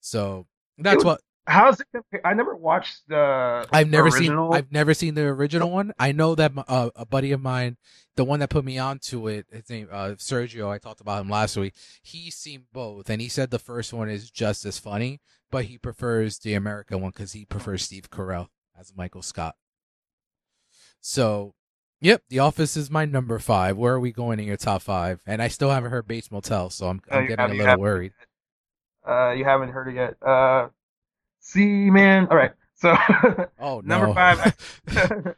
So that's was- what How's it? I never watched the. I've never original. seen. I've never seen the original one. I know that my- uh, a buddy of mine, the one that put me onto it, his name uh, Sergio. I talked about him last week. He's seen both, and he said the first one is just as funny, but he prefers the American one because he prefers Steve Carell as Michael Scott. So, yep, The Office is my number five. Where are we going in your top five? And I still haven't heard Bates Motel, so I'm, I'm getting a little worried. Uh, you haven't heard it yet. Uh, see, man. All right. So Oh Number five,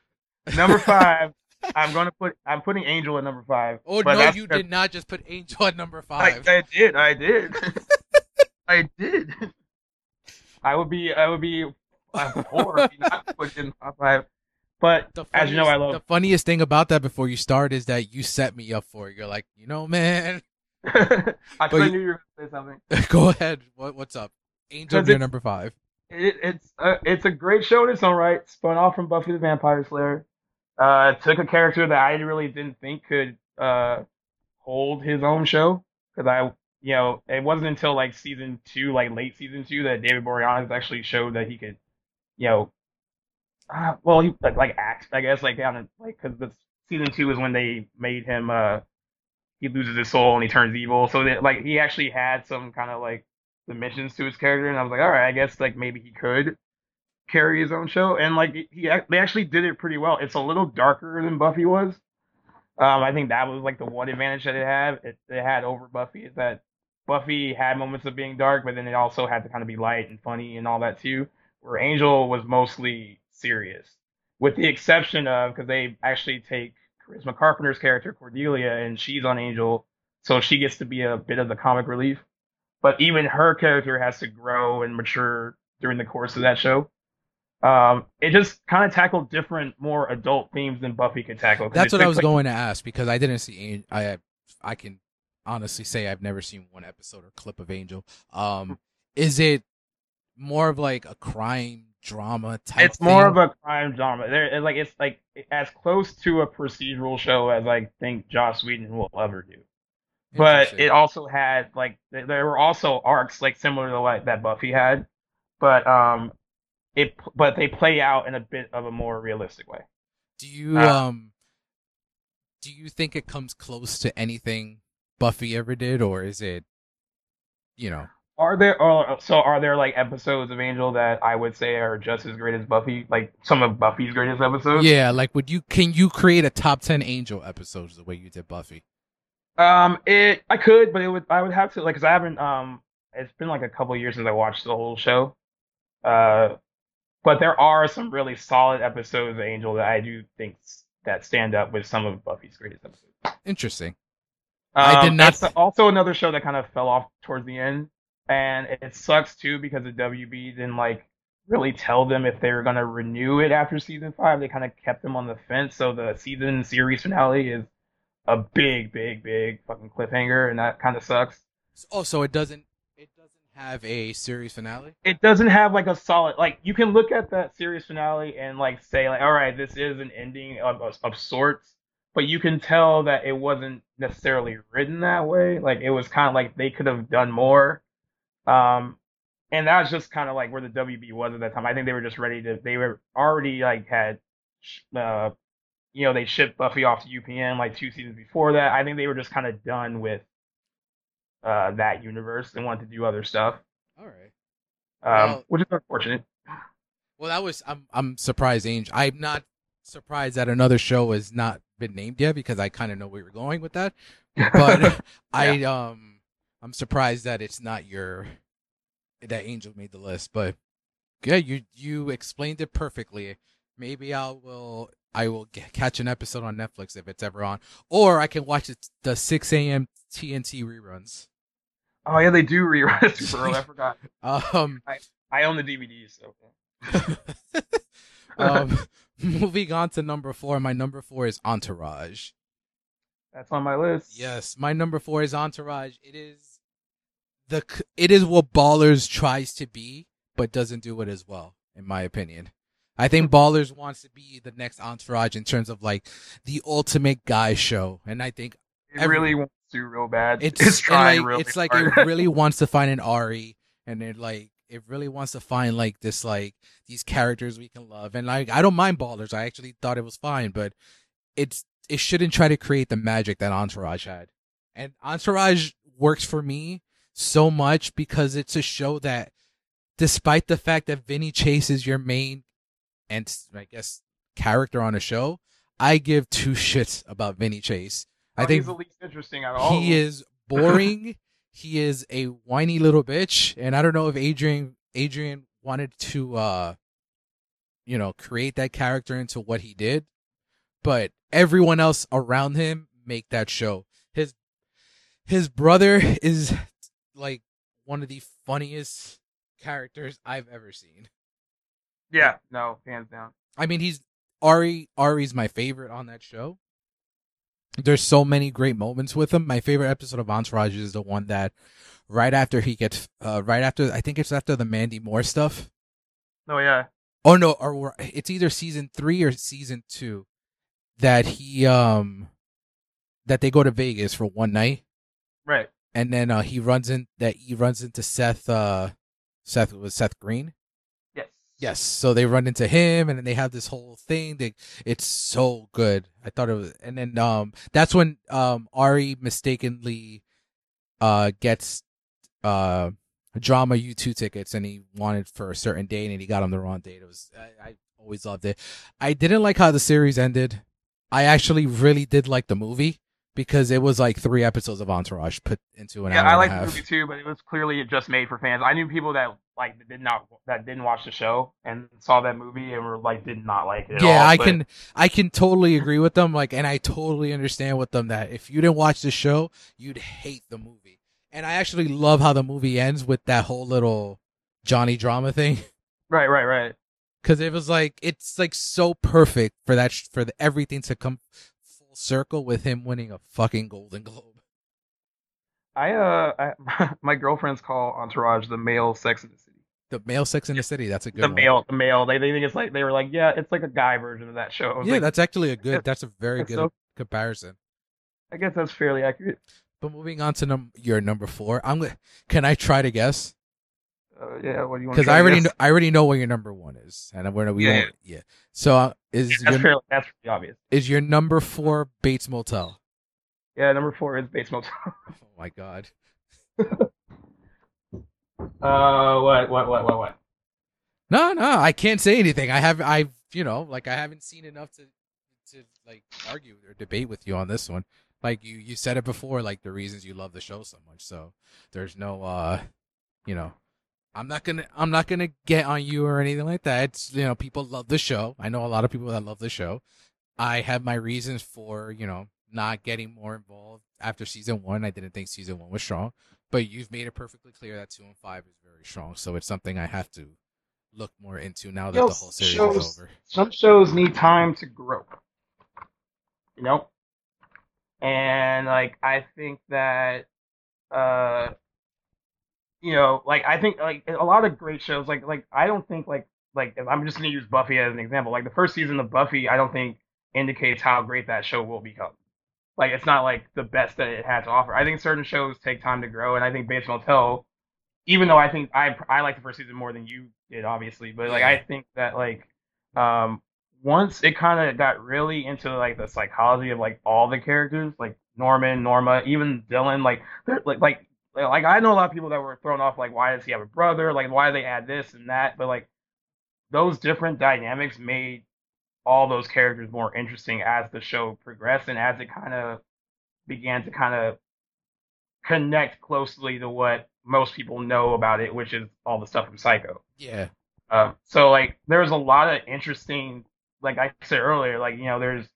number five, I'm gonna put. I'm putting Angel at number five. oh no, you did not just put Angel at number I, five. I did. I did. I did. I would be. I would be. I'm poor if you not put in top five. But The as you know, I love. the funniest thing about that before you start is that you set me up for it. You're like, you know, man, I, But you- knew you were gonna say something. go ahead. What what's up? Angel, Because number five. It, it's a, it's a great show in its own right. Spun off from Buffy the Vampire Slayer. Uh, took a character that I really didn't think could uh hold his own show because I, you know, it wasn't until like season two, like late season two, that David Boreanaz actually showed that he could, you know, uh, well, he like, like I guess, like on a, like because the season two is when they made him uh he loses his soul and he turns evil, so that like he actually had some kind of like dimensions to his character, and I was like, all right, I guess like maybe he could carry his own show, and like he they actually did it pretty well. It's a little darker than Buffy was. Um, I think that was like the one advantage that it had. It, it had over Buffy is that Buffy had moments of being dark, but then it also had to kind of be light and funny and all that too. Where Angel was mostly serious, with the exception of because they actually take Charisma Carpenter's character Cordelia, and she's on Angel, so she gets to be a bit of the comic relief. But even her character has to grow and mature during the course of that show. Um, it just kind of tackled different, more adult themes than Buffy could tackle. That's what I was place- going to ask because I didn't see. I I can honestly say I've never seen one episode or clip of Angel. Um, is it more of like a crime drama type? It's more thing? of a crime drama. There, like it's like as close to a procedural show as I think Joss Whedon will ever do. But it also had like there were also arcs like similar to like that Buffy had, but um, it but they play out in a bit of a more realistic way. Do you Uh, um do you think it comes close to anything Buffy ever did, or is it, you know, Are there or so are there like episodes of Angel that I would say are just as great as Buffy, like some of Buffy's greatest episodes? yeah, like would you can you create a top ten Angel episodes the way you did Buffy? Um, it I could, but it would I would have to like because I haven't um it's been like a couple years since I watched the whole show. Uh, but there are some really solid episodes of Angel that I do think that stand up with some of Buffy's greatest episodes. Interesting. I did Um, not- It's also another show that kind of fell off towards the end, and it sucks too because the WB didn't like really tell them if they were gonna renew it after season five. They kind of kept them on the fence, so the season series finale is a big, big, big fucking cliffhanger, and that kind of sucks. Oh, so it doesn't it doesn't have a series finale? It doesn't have like a solid like you can look at that series finale and like say like all right this is an ending of of, of sorts, but you can tell that it wasn't necessarily written that way. Like it was kind of like they could have done more. Um, and that was just kind of like where the WB was at that time. I think they were just ready to. They were already like had, uh, you know, they shipped Buffy off to UPN like two seasons before that. I think they were just kind of done with uh, that universe and wanted to do other stuff. All right. Um, Well- which is unfortunate. Well, that was I'm I'm surprised, Angel. I'm not surprised that another show has not been named yet because I kind of know where you're going with that. But I um I'm surprised that it's not your that Angel made the list. But yeah, you you explained it perfectly. Maybe I will I will g catch an episode on Netflix if it's ever on, or I can watch it, the 6 a.m. TNT reruns. oh yeah, they do rerun it super. I forgot. Um, I own the DVDs. So. um, moving on to number four. My number four is Entourage. That's on my list. Yes, my number four is Entourage. It is the it is what Ballers tries to be, but doesn't do it as well, in my opinion. I think Ballers wants to be the next Entourage in terms of like the ultimate guy show, and I think It every- really wants to real bad. it's It's, trying like, really it's like it really wants to find an Ari, and it like it really wants to find like this like these characters we can love, and like I don't mind Ballers. I actually thought it was fine, but it's it shouldn't try to create the magic that Entourage had, and Entourage works for me so much because it's a show that, despite the fact that Vinny Chase is your main and I guess character on a show, I give two shits about Vinny Chase. I Oh, think he's the least interesting out of all. he is boring. he is a whiny little bitch, and I don't know if Adrian Adrian wanted to, uh, you know, create that character into what he did, but everyone else around him make that show. His his brother is like one of the funniest characters I've ever seen. Yeah, no, hands down. I mean, he's Ari. Ari's my favorite on that show. There's so many great moments with him. My favorite episode of Entourage is the one that right after he gets, uh, right after I think it's after the Mandy Moore stuff. Oh yeah. Oh no, or it's either season three or season two that he um that they go to Vegas for one night, Right. And then uh, he runs in that he runs into Seth. Uh, Seth was Seth Green. Yes. Yes, so they run into him, and then they have this whole thing. They, it's so good. I thought it was, and then um, that's when um Ari mistakenly uh gets uh drama U two tickets, and he wanted for a certain date, and he got on the wrong date. It was I, I always loved it. I didn't like how the series ended. I actually really did like the movie because it was like three episodes of Entourage put into an Yeah, hour I like the movie too, but it was clearly just made for fans. I knew people that like did not that didn't watch the show and saw that movie and were like did not like it. At yeah all, i but- can i can totally agree with them like and i totally understand with them that if you didn't watch the show you'd hate the movie and i actually love how the movie ends with that whole little johnny drama thing Right, right, right. because it was like it's like so perfect for that sh- for the, everything to come circle with him winning a fucking golden globe I uh, I, my girlfriends call Entourage the male Sex in the City. the male sex in the city that's a good The one. male, the male. They they think it's like they were like, yeah, it's like a guy version of that show. Yeah like, that's actually a good that's a very good so- comparison I guess that's fairly accurate. but moving on to num- your number four i'm gonna can i try to guess Uh, yeah, what do you want? because I already know, I already know what your number one is, and we're we Yeah, won't yeah. So uh, is That's your fairly that's pretty obvious. is your number four Bates Motel? Yeah, number four is Bates Motel. Oh my god! Uh, what, what, what, what, what? No, no, I can't say anything. I have I've you know like I haven't seen enough to to like argue or debate with you on this one. Like you you said it before, like the reasons you love the show so much. So there's no uh, you know. I'm not gonna I'm not gonna get on you or anything like that. It's you know, people love the show. I know a lot of people that love the show. I have my reasons for, you know, not getting more involved after season one. I didn't think season one was strong. But you've made it perfectly clear that two and five is very strong. So it's something I have to look more into now that Yo, the whole series shows- is over. Some shows need time to grow. You know? And like I think that uh you know, like I think like a lot of great shows like like I don't think like like if I'm just gonna use Buffy as an example. Like the first season of Buffy, I don't think indicates how great that show will become. Like it's not like the best that it had to offer. I think certain shows take time to grow, and I think Bates Motel, even though I think I I like the first season more than you did, obviously, but like I think that like um once it kind of got really into like the psychology of like all the characters, like Norman, Norma, even Dylan, like like like like I know a lot of people that were thrown off like why does he have a brother? Like why do they add this and that? But like those different dynamics made all those characters more interesting as the show progressed and as it kind of began to kind of connect closely to what most people know about it, which is all the stuff from Psycho. Yeah. Uh, so like there's a lot of interesting, like I said earlier, like you know there's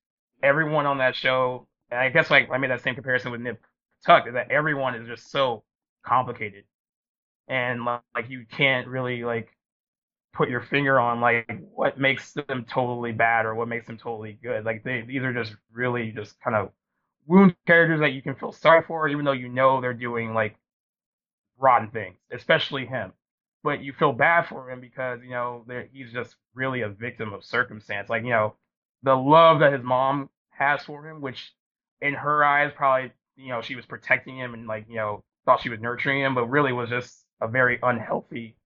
everyone on that show. And I guess like I made that same comparison with Nip Tuck, is that everyone is just so complicated, and like you can't really like put your finger on like what makes them totally bad or what makes them totally good. Like they these are just really just kind of wound characters that you can feel sorry for, even though you know they're doing like rotten things, especially him. But you feel bad for him because you know he's just really a victim of circumstance. Like you know the love that his mom has for him, which in her eyes probably you know she was protecting him and like you know thought she was nurturing him, but really was just a very unhealthy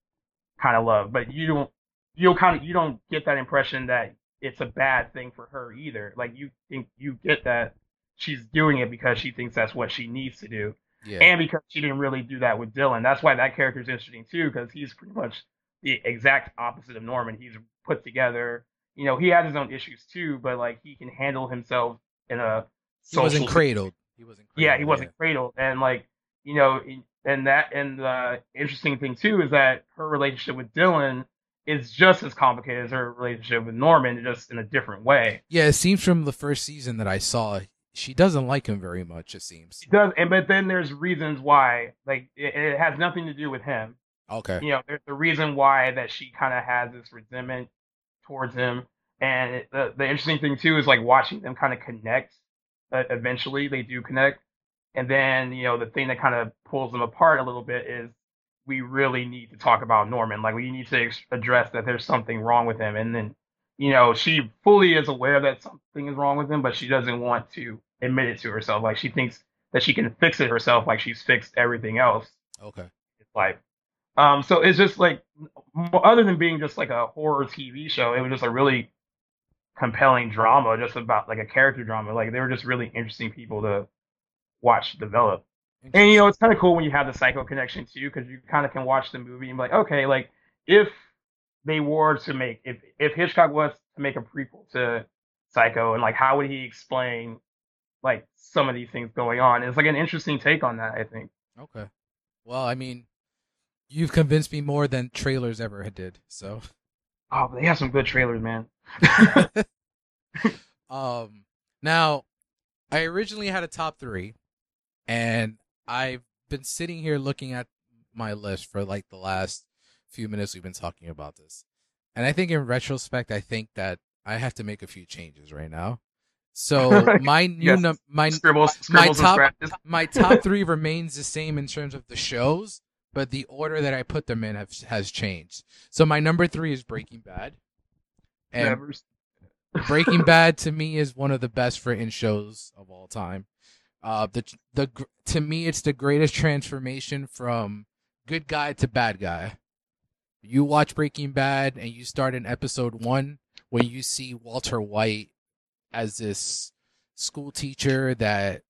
kind of love. But you don't you kind of you don't get that impression that it's a bad thing for her either. Like you think you get that she's doing it because she thinks that's what she needs to do. Yeah. And because she didn't really do that with Dylan. That's why that character is interesting too, because he's pretty much the exact opposite of Norman. He's put together. You know, he has his own issues too, but like he can handle himself in a. He wasn't cradled. He wasn't. Cradled, yeah, he wasn't yeah. cradled, and like you know, and that and the interesting thing too is that her relationship with Dylan is just as complicated as her relationship with Norman, just in a different way. Yeah, it seems from the first season that I saw, she doesn't like him very much. It seems. She does, and but then there's reasons why. Like it, it has nothing to do with him. Okay. You know, there's the reason why that she kind of has this resentment towards him, and it, the the interesting thing too is like watching them kind of connect. Eventually, they do connect, and then you know the thing that kind of pulls them apart a little bit is we really need to talk about Norman. Like we need to ex- address that there's something wrong with him, and then you know, she fully is aware that something is wrong with him, but she doesn't want to admit it to herself. Like she thinks that she can fix it herself, like she's fixed everything else. Okay. It's like, um, so it's just like, other than being just like a horror TV show, it was just a really compelling drama, just about like a character drama. Like they were just really interesting people to watch develop. And you know, it's kind of cool when you have the psycho connection too, because you kind of can watch the movie and be like, okay, like if they were to make if if Hitchcock was to make a prequel to Psycho and like how would he explain like some of these things going on? It's like an interesting take on that, I think. Okay. Well, I mean, you've convinced me more than trailers ever did. So. Oh, they have some good trailers, man. um. Now, I originally had a top three, and I've been sitting here looking at my list for like the last few minutes we've been talking about this. And I think in retrospect, I think that I have to make a few changes right now. So my new yes. num- my scribbles, scribbles my top my top three remains the same in terms of the shows, but the order that I put them in have, has changed. So my number three is Breaking Bad, and. Breaking Bad to me is one of the best written shows of all time. Uh, the the to me it's the greatest transformation from good guy to bad guy you watch Breaking Bad and you start in episode one when you see Walter White as this school teacher that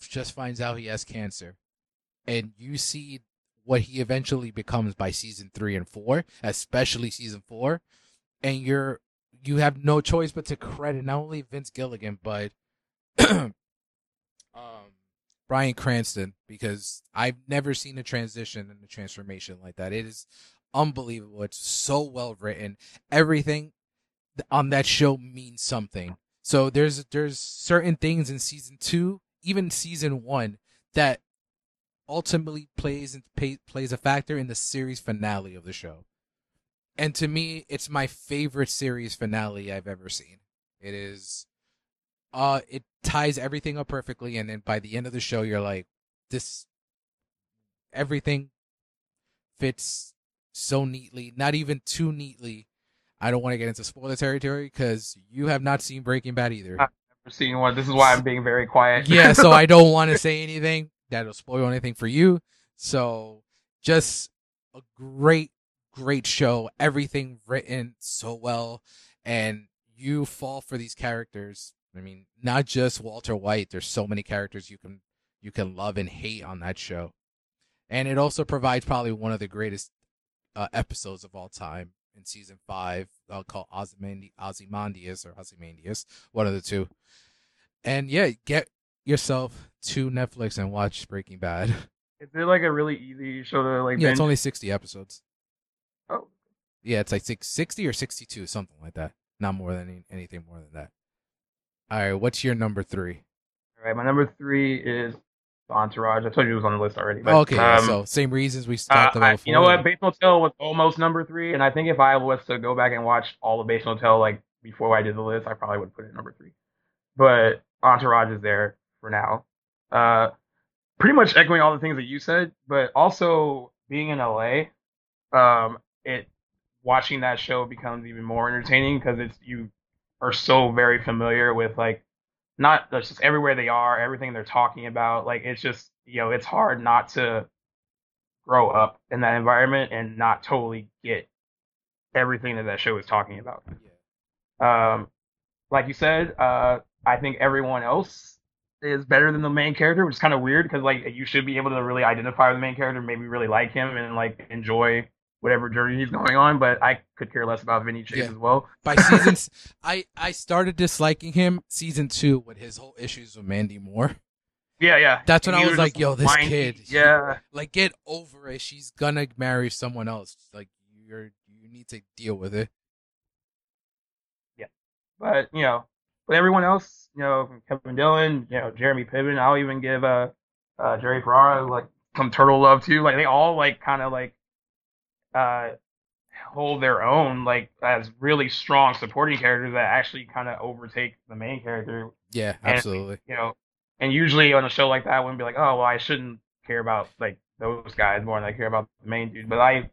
just finds out he has cancer. And you see what he eventually becomes by season three and four, especially season four. And you're you have no choice but to credit not only Vince Gilligan, but um, Bryan Cranston, because I've never seen a transition and a transformation like that. It is unbelievable. It's so well written. Everything on that show means something. So there's there's certain things in season two, even season one, that ultimately plays and pay, plays a factor in the series finale of the show. And to me, it's my favorite series finale I've ever seen. It is, uh, it ties everything up perfectly, and then by the end of the show, you're like, this, everything fits so neatly, not even too neatly. I don't want to get into spoiler territory because you have not seen Breaking Bad either. I've never seen one. This is why I'm being very quiet. yeah, so I don't want to say anything that'll spoil anything for you. So just a great, great show. Everything written so well, and you fall for these characters. I mean, not just Walter White. There's so many characters you can you can love and hate on that show. and it also provides probably one of the greatest uh, episodes of all time in season five, uh, called Ozymandias, Ozymandias or Ozymandias, one of the two. And yeah, get yourself to Netflix and watch Breaking Bad. Is it like a really easy show to like? Yeah, binge? it's only sixty episodes. Oh. Yeah, it's like six, 60 or sixty-two, something like that. Not more than any, anything more than that. All right, what's your number three? All right, my number three is Entourage. I told you it was on the list already. But, okay, um, so same reasons we Uh, talked about. You know what? Bates Motel was almost number three, and I think if I was to go back and watch all of Bates Motel like before I did the list, I probably would put it at number three. But Entourage is there for now. Uh, pretty much echoing all the things that you said, but also being in LA, um, it watching that show becomes even more entertaining because it's you are so very familiar with like not just everywhere they are, everything they're talking about. Like it's just you know it's hard not to grow up in that environment and not totally get everything that that show is talking about. Um, like you said, uh, I think everyone else is better than the main character, which is kind of weird because like you should be able to really identify with the main character, maybe really like him and like enjoy whatever journey he's going on. But I could care less about Vinny Chase Yeah. as well. by season, I started disliking him season two with his whole issues with Mandy Moore. Yeah, yeah. That's when I was like, yo, this whiny. kid, Yeah, like get over it. She's gonna marry someone else. Like you're, you need to deal with it. Yeah, but you know, with everyone else, you know, Kevin Dillon, you know, Jeremy Piven, I'll even give uh, uh Jerry Ferrara like some turtle love too. Like they all like kind of like uh hold their own like as really strong supporting characters that actually kind of overtake the main character. Yeah, And- absolutely. You know, and usually on a show like that, I wouldn't be like, oh well, I shouldn't care about like those guys more than I care about the main dude. But I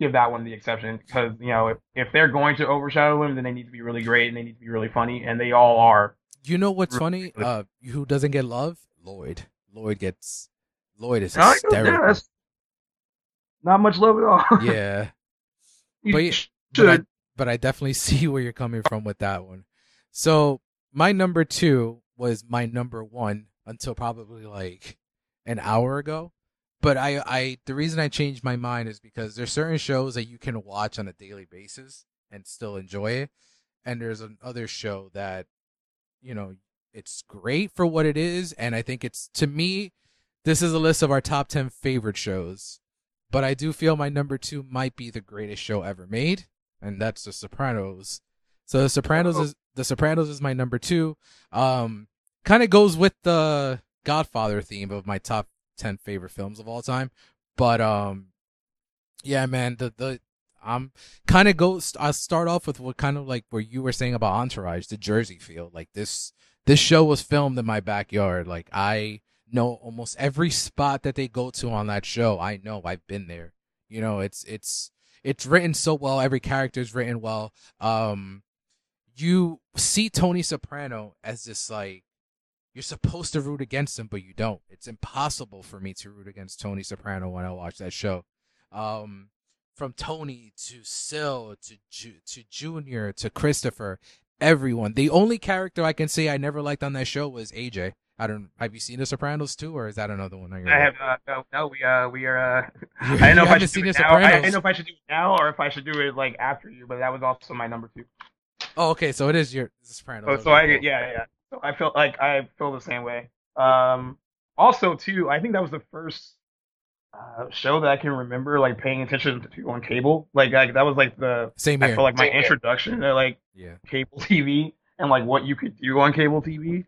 give that one the exception because you know if, if they're going to overshadow him, then they need to be really great and they need to be really funny, and they all are. You know what's Really funny? Uh, who doesn't get love? Lloyd. Lloyd gets. Lloyd is yeah, hysterical. that's not much love at all. Yeah, but should. but I, but I definitely see where you're coming from with that one. So my number two was my number one until probably like an hour ago. But I, I, the reason I changed my mind is because there's certain shows that you can watch on a daily basis and still enjoy it, and there's another show that, you know, it's great for what it is, and I think it's to me, this is a list of our top ten favorite shows, but I do feel my number two might be the greatest show ever made, and that's The Sopranos. So The Sopranos Oh. is The Sopranos is my number two. Um, kind of goes with the Godfather theme of my top ten favorite films of all time, but um, yeah, man, the the I'm kind of goes. I'll start off with what kind of like where you were saying about Entourage, the Jersey feel. Like this, this show was filmed in my backyard. Like I know almost every spot that they go to on that show. I know I've been there. You know, it's it's it's written so well. Every character is written well. Um, you see Tony Soprano as this like you're supposed to root against him, but you don't. It's impossible for me to root against Tony Soprano when I watch that show. Um, from Tony to Sil to Ju- to Junior to Christopher, everyone. The only character I can say I never liked on that show was AJ. I don't. Have you seen The Sopranos too, or is that another one? on your I list? have uh, no, no, we uh, we are. Uh, I didn't know if I should seen do it The now. I Sopranos? didn't know if I should do it now or if I should do it like after you. But that was also my number two. Oh, okay. So it is your The Sopranos. Oh, Okay, so I cool. yeah yeah. So I felt like I feel the same way. Um, also too, I think that was the first uh, show that I can remember like paying attention to on cable. Like, like that was like the Same I feel like my Same here. introduction to like yeah. cable TV and like what you could do on cable TV.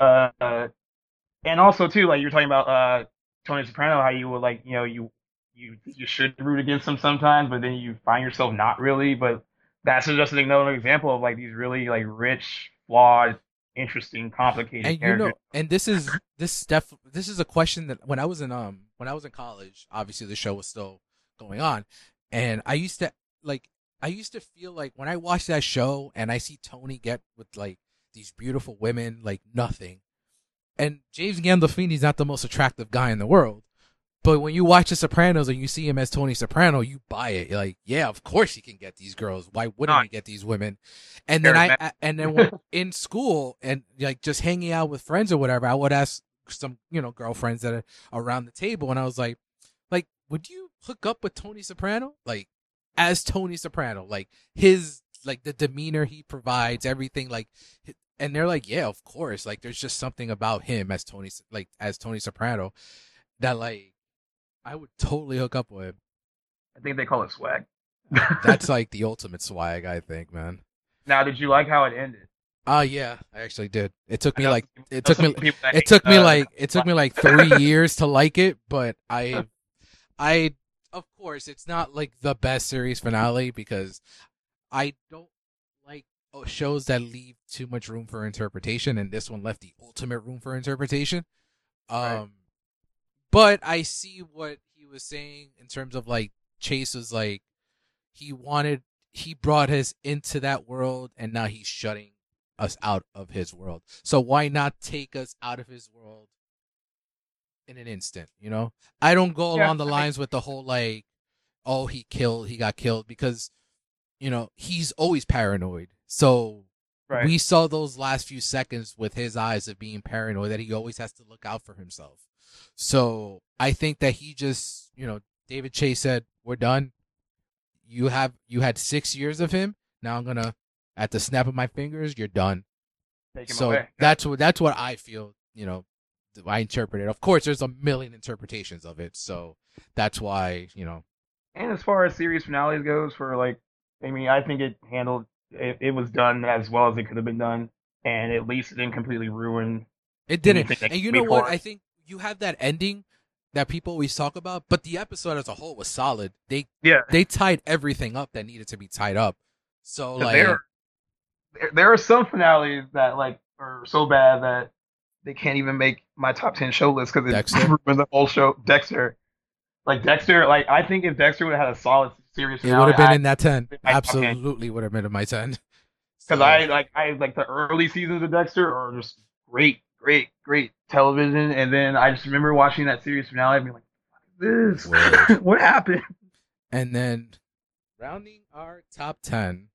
Uh, and also too, like you were talking about uh Tony Soprano, how you would like you know you you you should root against him sometimes, but then you find yourself not really. But that's just another example of like these really like rich, flawed, interesting, complicated and you know and this is this def this is a question that when i was in um when i was in college obviously the show was still going on and i used to like i used to feel like when i watch that show and i see tony get with like these beautiful women like nothing and james gandolfini's not the most attractive guy in the world but when you watch The Sopranos and you see him as Tony Soprano, you buy it. You're like, yeah, of course he can get these girls. Why wouldn't Not- he get these women? And then I, I and then when, in school and like just hanging out with friends or whatever, I would ask some you know girlfriends that are around the table, and I was like, like, would you hook up with Tony Soprano, like as Tony Soprano, like his like the demeanor he provides, everything like, and they're like, yeah, of course, like there's just something about him as Tony, like as Tony Soprano, that like I would totally hook up with. I think they call it swag. That's like the ultimate swag, I think, man. Now, did you like how it ended? Oh uh, yeah, I actually did. It took me like it took me it took me uh, like it took me like three years to like it, but I I of course it's not like the best series finale because I don't like oh, shows that leave too much room for interpretation, and this one left the ultimate room for interpretation. Um, right. but I see what he was saying in terms of like Chase was like he wanted he brought us into that world, and now he's shutting us out of his world. So why not take us out of his world in an instant? You know, I don't go yeah, along the lines with the whole like, oh, he killed, he got killed because, you know, he's always paranoid. So right. we saw those last few seconds with his eyes of being paranoid that he always has to look out for himself. So I think that he just, you know, David Chase said, "We're done. You have you had six years of him. Now I'm gonna at the snap of my fingers, you're done. so away. that's what that's what I feel. You know, I interpret it. Of course, there's a million interpretations of it, so that's why you know. And as far as series finales goes, for like, I mean, I think it handled it, it was done as well as it could have been done, and at least it didn't completely ruin. It didn't, and you know what? I think you have that ending that people always talk about, but the episode as a whole was solid. They yeah they tied everything up that needed to be tied up. So like there, there are some finales that like are so bad that they can't even make my top ten show list because it's ruined the whole show. Dexter, like Dexter, like I think if Dexter would have had a solid series, it would have been I, in that ten. Absolutely would have been in my ten. Because so. I like I like the early seasons of Dexter are just great, great, great television, and then I just remember watching that series finale and being like, "This, what happened?" And then rounding our top ten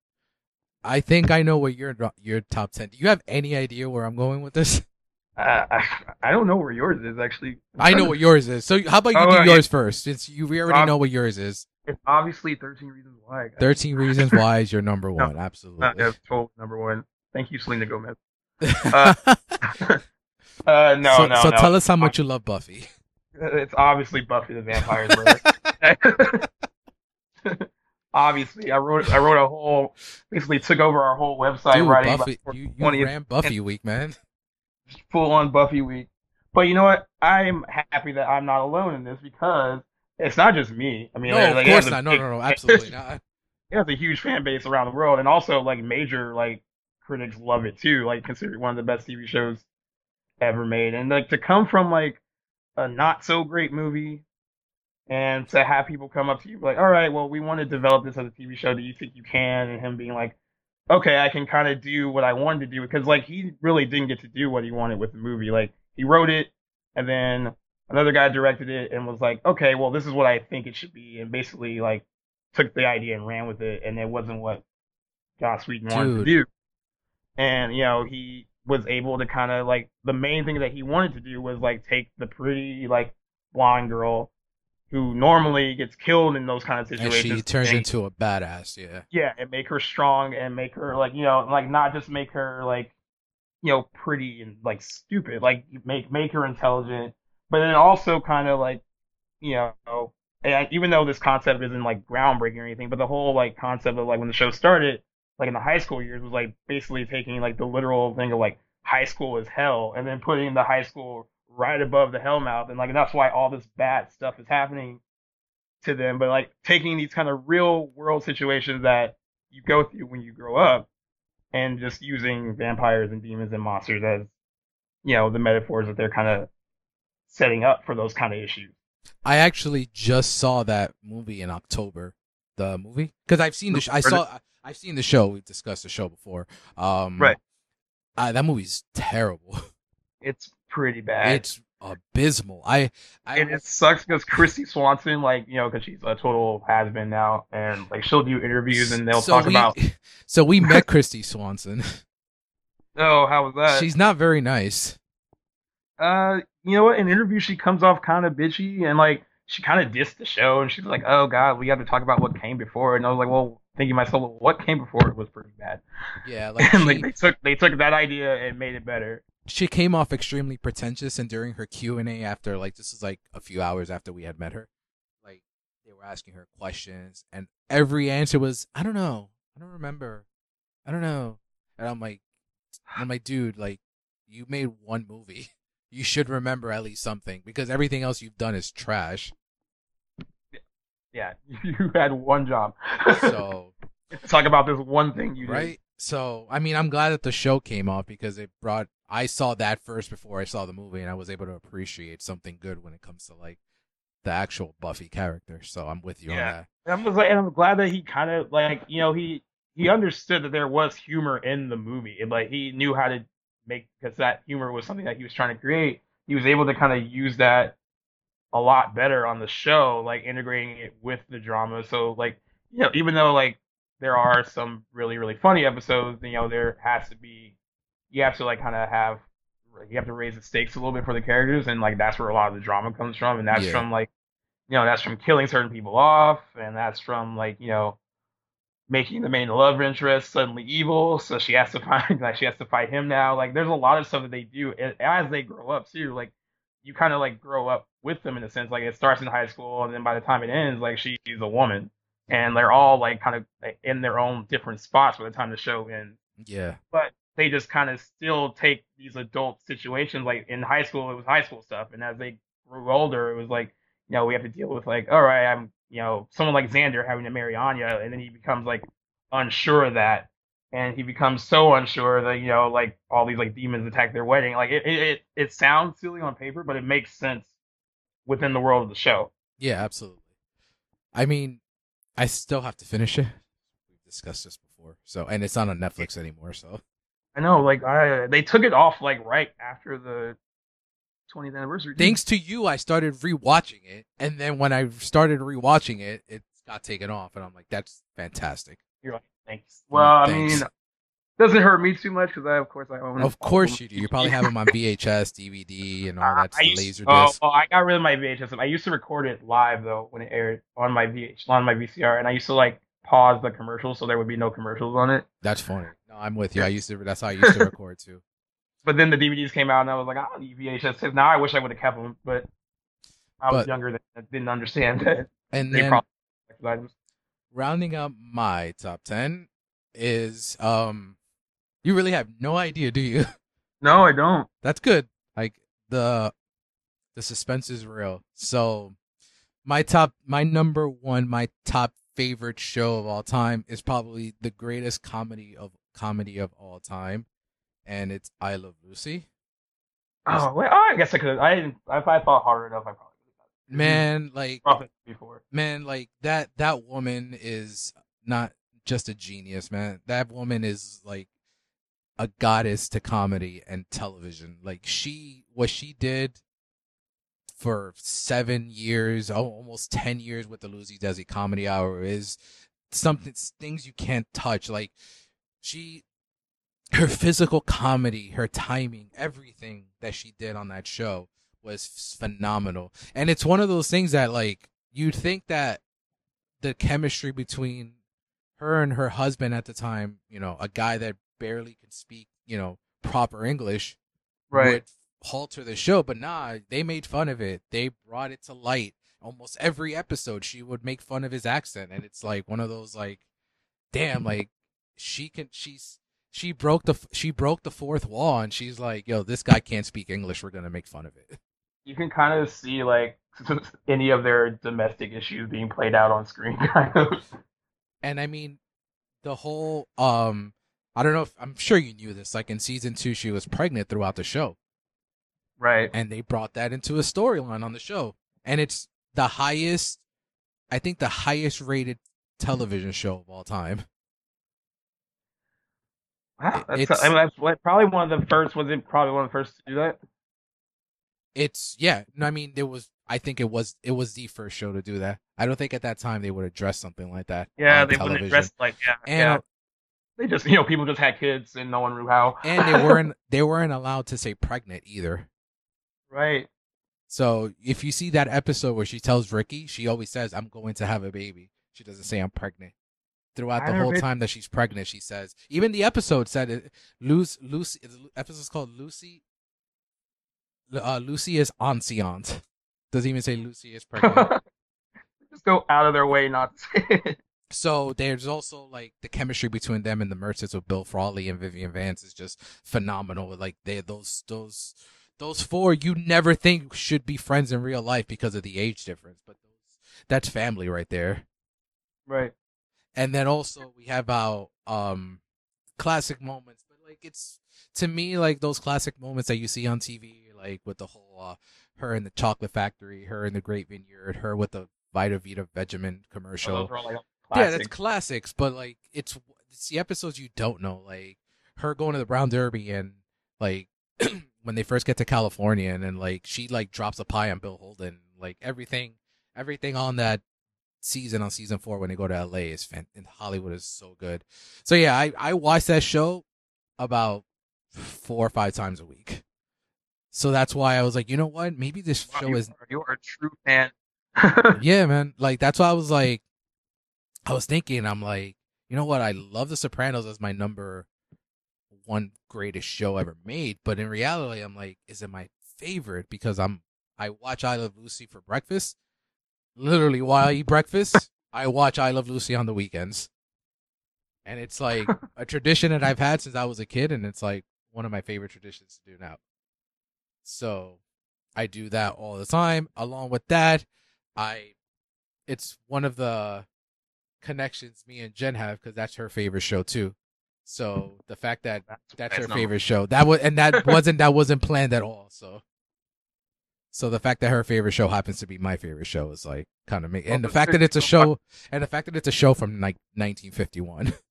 I think I know what your your top ten. Do you have any idea where I'm going with this? Uh, I I don't know where yours is actually. I know what yours is. So how about you oh, do yours first, since you we already um, know what yours is. It's obviously Thirteen Reasons Why. Guys. Thirteen Reasons Why is your number one. no, Absolutely. Uh, total number one. Thank you, Selena Gomez. Uh, uh, no, so, no. So no. tell us how much you love Buffy. It's obviously Buffy the Vampire Slayer obviously I wrote I wrote a whole basically took over our whole website Dude, writing Buffy, you, you ran Buffy week, man. Full on Buffy week. But you know what? I'm happy that I'm not alone in this because it's not just me. I mean, no, like, of course not. Big, no, no, no, absolutely not. It has a huge fan base around the world, and also like major like critics love it too. Like considered one of the best TV shows ever made, and like to come from like a not so great movie and to have people come up to you like, all right, well, we want to develop this as a TV show. Do you think you can? And him being like, okay, I can kind of do what I wanted to do because like he really didn't get to do what he wanted with the movie. Like he wrote it, and then another guy directed it and was like, okay, well, this is what I think it should be, and basically like took the idea and ran with it, and it wasn't what Joss Whedon wanted to do. And you know he was able to kind of like the main thing that he wanted to do was like take the pretty like blonde girl who normally gets killed in those kind of situations. And she turns and, into a badass, yeah. Yeah, and make her strong and make her like you know like not just make her like you know pretty and like stupid, like make make her intelligent, but then also kind of like you know even though this concept isn't like groundbreaking or anything, but the whole like concept of like when the show started, like in the high school years, was like basically taking like the literal thing of like high school is hell, and then putting the high school right above the Hellmouth, and like that's why all this bad stuff is happening to them. But like taking these kind of real world situations that you go through when you grow up, and just using vampires and demons and monsters as you know the metaphors that they're kind of setting up for those kind of issues. I actually just saw that movie in October. The movie because I've seen the sh- I saw I've seen the show. We've discussed the show before. Um, right. Uh, that movie's terrible. It's pretty bad. It's abysmal. I, I and it sucks because Kristy Swanson, like you know, because she's a total has been now, and like she'll do interviews and they'll so talk we, about. So we met Kristy Swanson. Oh, how was that? She's not very nice. Uh, you know what? In interviews, she comes off kind of bitchy and like she kind of dissed the show, and she's like, "Oh God, we have to talk about what came before." And I was like, "Well, thinking myself, well, what came before it was pretty bad." Yeah, like, and she, like they took they took that idea and made it better. she came off extremely pretentious, and during her Q and A after like this is like a few hours after we had met her, like they were asking her questions, and every answer was, "I don't know, I don't remember, I don't know," and I'm like, I'm like, dude, like you made one movie. You should remember at least something because everything else you've done is trash. Yeah, you had one job. So talk about this one thing you did. right? So I mean, I'm glad that the show came off because it brought. I saw that first before I saw the movie, and I was able to appreciate something good when it comes to like the actual Buffy character. So I'm with you Yeah. on that. And I'm just like, and I'm glad that he kind of like, you know, he he understood that there was humor in the movie, and like he knew how to make because that humor was something that he was trying to create. He was able to kind of use that a lot better on the show, like integrating it with the drama. So like, you know, even though like there are some really really funny episodes, you know, there has to be you have to like kind of have you have to raise the stakes a little bit for the characters, and like that's where a lot of the drama comes from, and that's Yeah. from like you know, that's from killing certain people off, and that's from like, you know, making the main love interest suddenly evil, so she has to find like she has to fight him now. Like there's a lot of stuff that they do as they grow up too. Like you kind of like grow up with them in a sense. Like it starts in high school, and then by the time it ends, like she's a woman, and they're all like kind of like, in their own different spots by the time the show ends Yeah, but they just kind of still take these adult situations. Like in high school, it was high school stuff, and as they grew older, it was like, you know, we have to deal with like, all right, I'm, you know, someone like Xander having to marry Anya, and then he becomes like unsure of that, and he becomes so unsure that you know, like all these like demons attack their wedding. Like it, it, it, sounds silly on paper, but it makes sense within the world of the show. yeah, absolutely. I mean, I still have to finish it. We've discussed this before, so and it's not on Netflix anymore. So I know, like I, they took it off like right after the 20th anniversary. thanks to you, I started rewatching it, and then when I started rewatching it, it got taken off, and I'm like, that's fantastic. You're like, thanks. Well, I Thanks. mean, doesn't hurt me too much because I, of course, I own. Of course you do. You probably have them on VHS, DVD, and all that I used, laser oh, disc. oh, I got rid of my VHS. I used to record it live though when it aired on my VH on my VCR, and I used to like pause the commercials so there would be no commercials on it. That's funny. No, I'm with you. I used to. That's how I used to record too. But then the DVDs came out, and I was like, I don't need VHS. tapes. Now I wish I would have kept them, but I was But- younger then, and didn't understand that And they then probably items. rounding up my top ten is um, you really have no idea, do you? No, I don't. That's good. Like the the suspense is real. So my top my number one, my top favorite show of all time is probably the greatest comedy of comedy of all time. And it's I Love Lucy. Oh, wait, oh, I guess I could. I didn't. If I thought hard enough, I probably could. Man, like before. man, like that that woman is not just a genius, man. That woman is like a goddess to comedy and television. Like she what she did for seven years, oh, almost ten years with the Lucy-Desi Comedy Hour is something things you can't touch. Like she her physical comedy, her timing, everything that she did on that show was phenomenal. And it's one of those things that like you'd think that the chemistry between her and her husband at the time, you know, a guy that barely could speak, you know, proper English would halter the show, but nah, they made fun of it. They brought it to light. Almost every episode she would make fun of his accent and it's like one of those like damn like she can she's she broke the she broke the fourth wall and she's like yo this guy can't speak english. We're gonna make fun of it. You can kind of see like any of their domestic issues being played out on screen, kind of. and i mean the whole um i don't know if i'm sure you knew this like in season two she was pregnant throughout the show. Right. and they brought that into a storyline on the show. And it's the highest i think the highest rated television show of all time Wow, that's, It's- I mean, that's probably one of the first. Was it probably one of the first to do that? it's yeah no, i mean there was i think it was it was the first show to do that i don't think at that time they would address something like that Yeah, they television. wouldn't address like yeah, and yeah. They just you know people just had kids and no one knew how. and they weren't they weren't allowed to say pregnant either right. So if you see that episode where she tells Ricky, she always says, "I'm going to have a baby." She doesn't say I'm pregnant. Throughout the whole been- time that she's pregnant, she says. Even the episode said it. Lucy, Lucy, the episode's called Lucy. Uh, Lucy is Enceinte. Doesn't even say Lucy is pregnant. Just go out of their way not to say it. So there's also like the chemistry between them and the Mertzes with Bill Frawley and Vivian Vance is just phenomenal. Like they those those those four you never think should be friends in real life because of the age difference, but those, that's family right there. Right. And then also we have our um classic moments, but like it's to me like those classic moments that you see on TV, like with the whole uh, her in the chocolate factory, her in the Great Vineyard, her with the Vitameatavegamin commercial. Those like, Yeah, that's classics. but like it's it's the episodes you don't know, like her going to the Brown Derby and like when they first get to California and then like she like drops a pie on Bill Holden, like everything everything on that season on season four when they go to LA is fan- in Hollywood is so good. So yeah, I I watch that show about four or five times a week. So that's why I was like, you know what? Maybe this Wow, show you, is are, you are a true fan. yeah, man. Like that's why I was like, I was thinking, I'm like, you know what? I love The Sopranos as my number one greatest show ever made, but in reality, I'm like, is it my favorite because I'm I watch I Love Lucy for breakfast. Literally, while I eat breakfast, I watch I Love Lucy on the weekends, and it's like a tradition that I've had since I was a kid, and it's like one of my favorite traditions to do now. So, I do that all the time. Along with that, I it's one of the connections me and Jen have because that's her favorite show too. So the fact that that's her favorite show that was and that wasn't that wasn't planned at all. So so the fact that her favorite show happens to be my favorite show is like kind of me. and the fact that it's a show and the fact that it's a show from like 1951.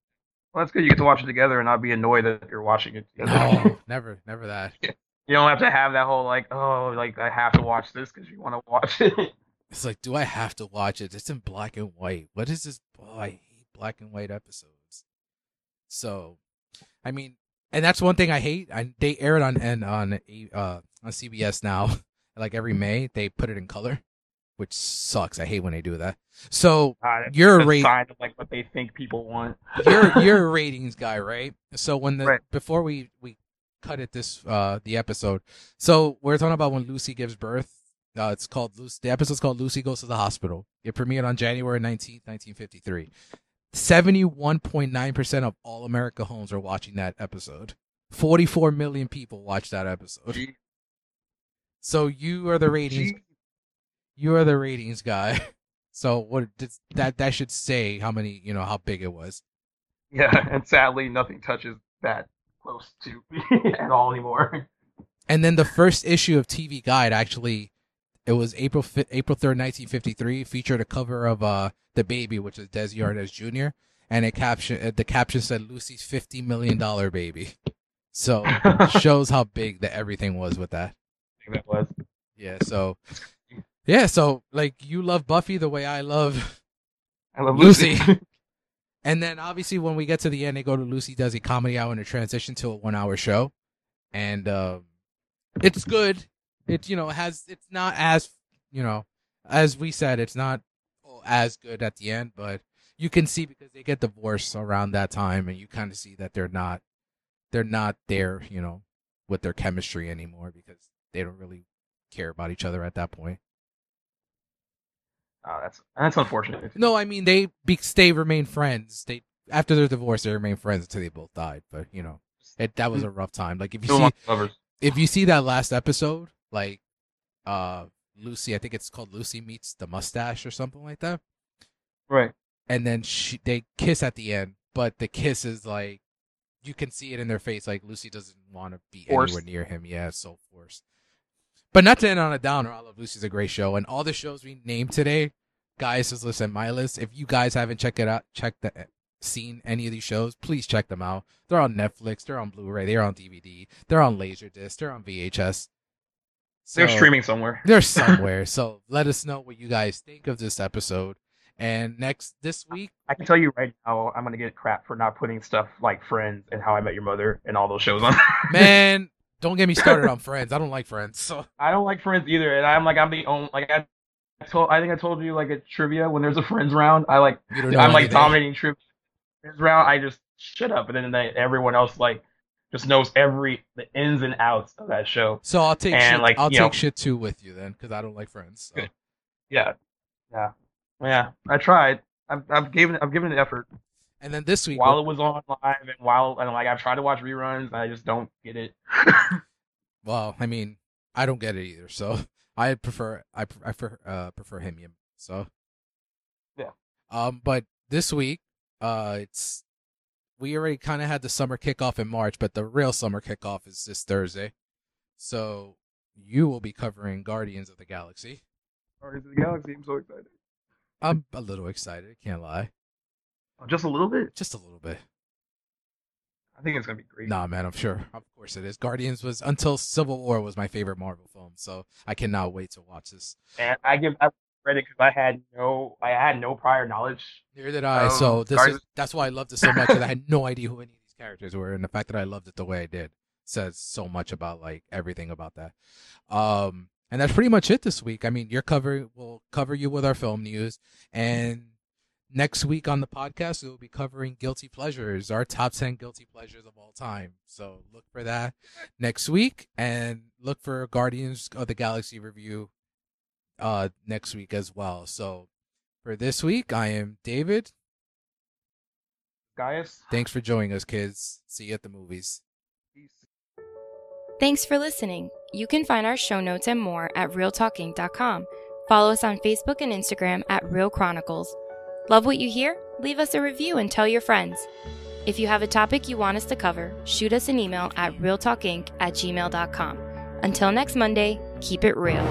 Well, that's good. You get to watch it together and not be annoyed that you're watching it together. no, never, never that. you don't have to have that whole like, oh, like I have to watch this because you want to watch it. It's like, do I have to watch it? It's in black and white. What is this? Oh, I hate black and white episodes. So, I mean, and that's one thing I hate. I, they air it on and on uh on CBS now. Like every May, they put it in color, which sucks. I hate when they do that. So that's You're a rate- like what they think people want. you're you're a ratings guy, right? So when the Right. before we we cut it this uh the episode, so we're talking about when Lucy gives birth. Uh, it's called Lucy. The episode's called Lucy Goes to the Hospital. It premiered on January nineteenth, nineteen fifty three. Seventy one point nine percent of all America homes are watching that episode. Forty four million people watch that episode. So you are the ratings. gee, You are the ratings guy. So what that that should say how many you know how big it was. Yeah, and sadly, nothing touches that close to at all anymore. And then the first issue of TV Guide actually, it was April fi- April third, nineteen fifty three, featured a cover of uh the baby, which is Desi Arnaz Jr. And it caption uh, the caption said Lucy's fifty million dollar baby. So shows how big that everything was with that. That was. Yeah. So yeah. So like you love Buffy the way I love I love Lucy. Lucy. And then obviously when we get to the end, they go to Lucy does a comedy hour and a transition to a one hour show, and um, it's good. It you know has it's not as you know as we said it's not as good at the end, but you can see because they get divorced around that time, and you kind of see that they're not they're not there you know with their chemistry anymore because they don't really care about each other at that point. oh, that's that's unfortunate. No, I mean they be, they remain friends. They after their divorce, they remain friends until they both died. But you know, it that was a rough time. Like if you see lovers. if you see that last episode, like uh Lucy, I think it's called Lucy meets the mustache or something like that, Right. and then she they kiss at the end, but the kiss is like you can see it in their face, like Lucy doesn't want to be Forced. anywhere near him. Yeah, so forced. But not to end on a downer, I love Lucy's a great show, and all the shows we named today, guys, just listen my list. If you guys haven't checked it out, check the seen any of these shows, please check them out. They're on Netflix, they're on Blu-ray, they're on DVD, they're on Laserdisc, they're on VHS. They're streaming somewhere. They're somewhere. so let us know what you guys think of this episode. And next this week, I can tell you right now, I'm gonna get crap for not putting stuff like Friends and How I Met Your Mother and all those shows on. man, don't get me started on Friends. I don't like Friends. So I don't like Friends either, and I'm like I'm the only like I told I think I told you like at trivia when there's a Friends round, I like I'm like dominating trivia. Friends round, I just shut up, and then they, everyone else like just knows every the ins and outs of that show. So I'll take And, shit, like, I'll take know- shit too with you then, because I don't like Friends. So. Yeah, yeah, yeah. I tried. I've I've given I've given it effort And then this week, while it was on live, and while and like I've tried to watch reruns, I just don't get it. well, I mean, I don't get it either. So I prefer I I prefer, uh, prefer him. yeah. So Yeah. Um, but this week, uh, it's we already kind of had the summer kickoff in March, but the real summer kickoff is this Thursday. So you will be covering Guardians of the Galaxy. Guardians of the Galaxy. I'm so excited. I'm a little excited. Can't lie, Oh, Just a little bit. just a little bit. I think it's gonna be great. Nah, man, I'm sure. Of course it is. Guardians was until Civil War was my favorite Marvel film, so I cannot wait to watch this. And I give I credit because I had no I had no prior knowledge. Neither did I. Um, so this Guardians- is that's why I loved it so much. Because I had no idea who any of these characters were, and the fact that I loved it the way I did says so much about like everything about that. Um, and that's pretty much it this week. I mean, you're covering. We'll cover you with our film news, and next week on the podcast we'll be covering guilty pleasures, our top ten guilty pleasures of all time. So look for that next week, and look for Guardians of the Galaxy review uh next week as well. So for this week, I am David. Gaius. Thanks for joining us, kids. See you at the movies. Peace. Thanks for listening. You can find our show notes and more at realtalkinc.com. Follow us on Facebook and Instagram at Real Chronicles. Love what you hear? Leave us a review and tell your friends. If you have a topic you want us to cover, shoot us an email at realtalkinc at gmail.com. Until next Monday, keep it real.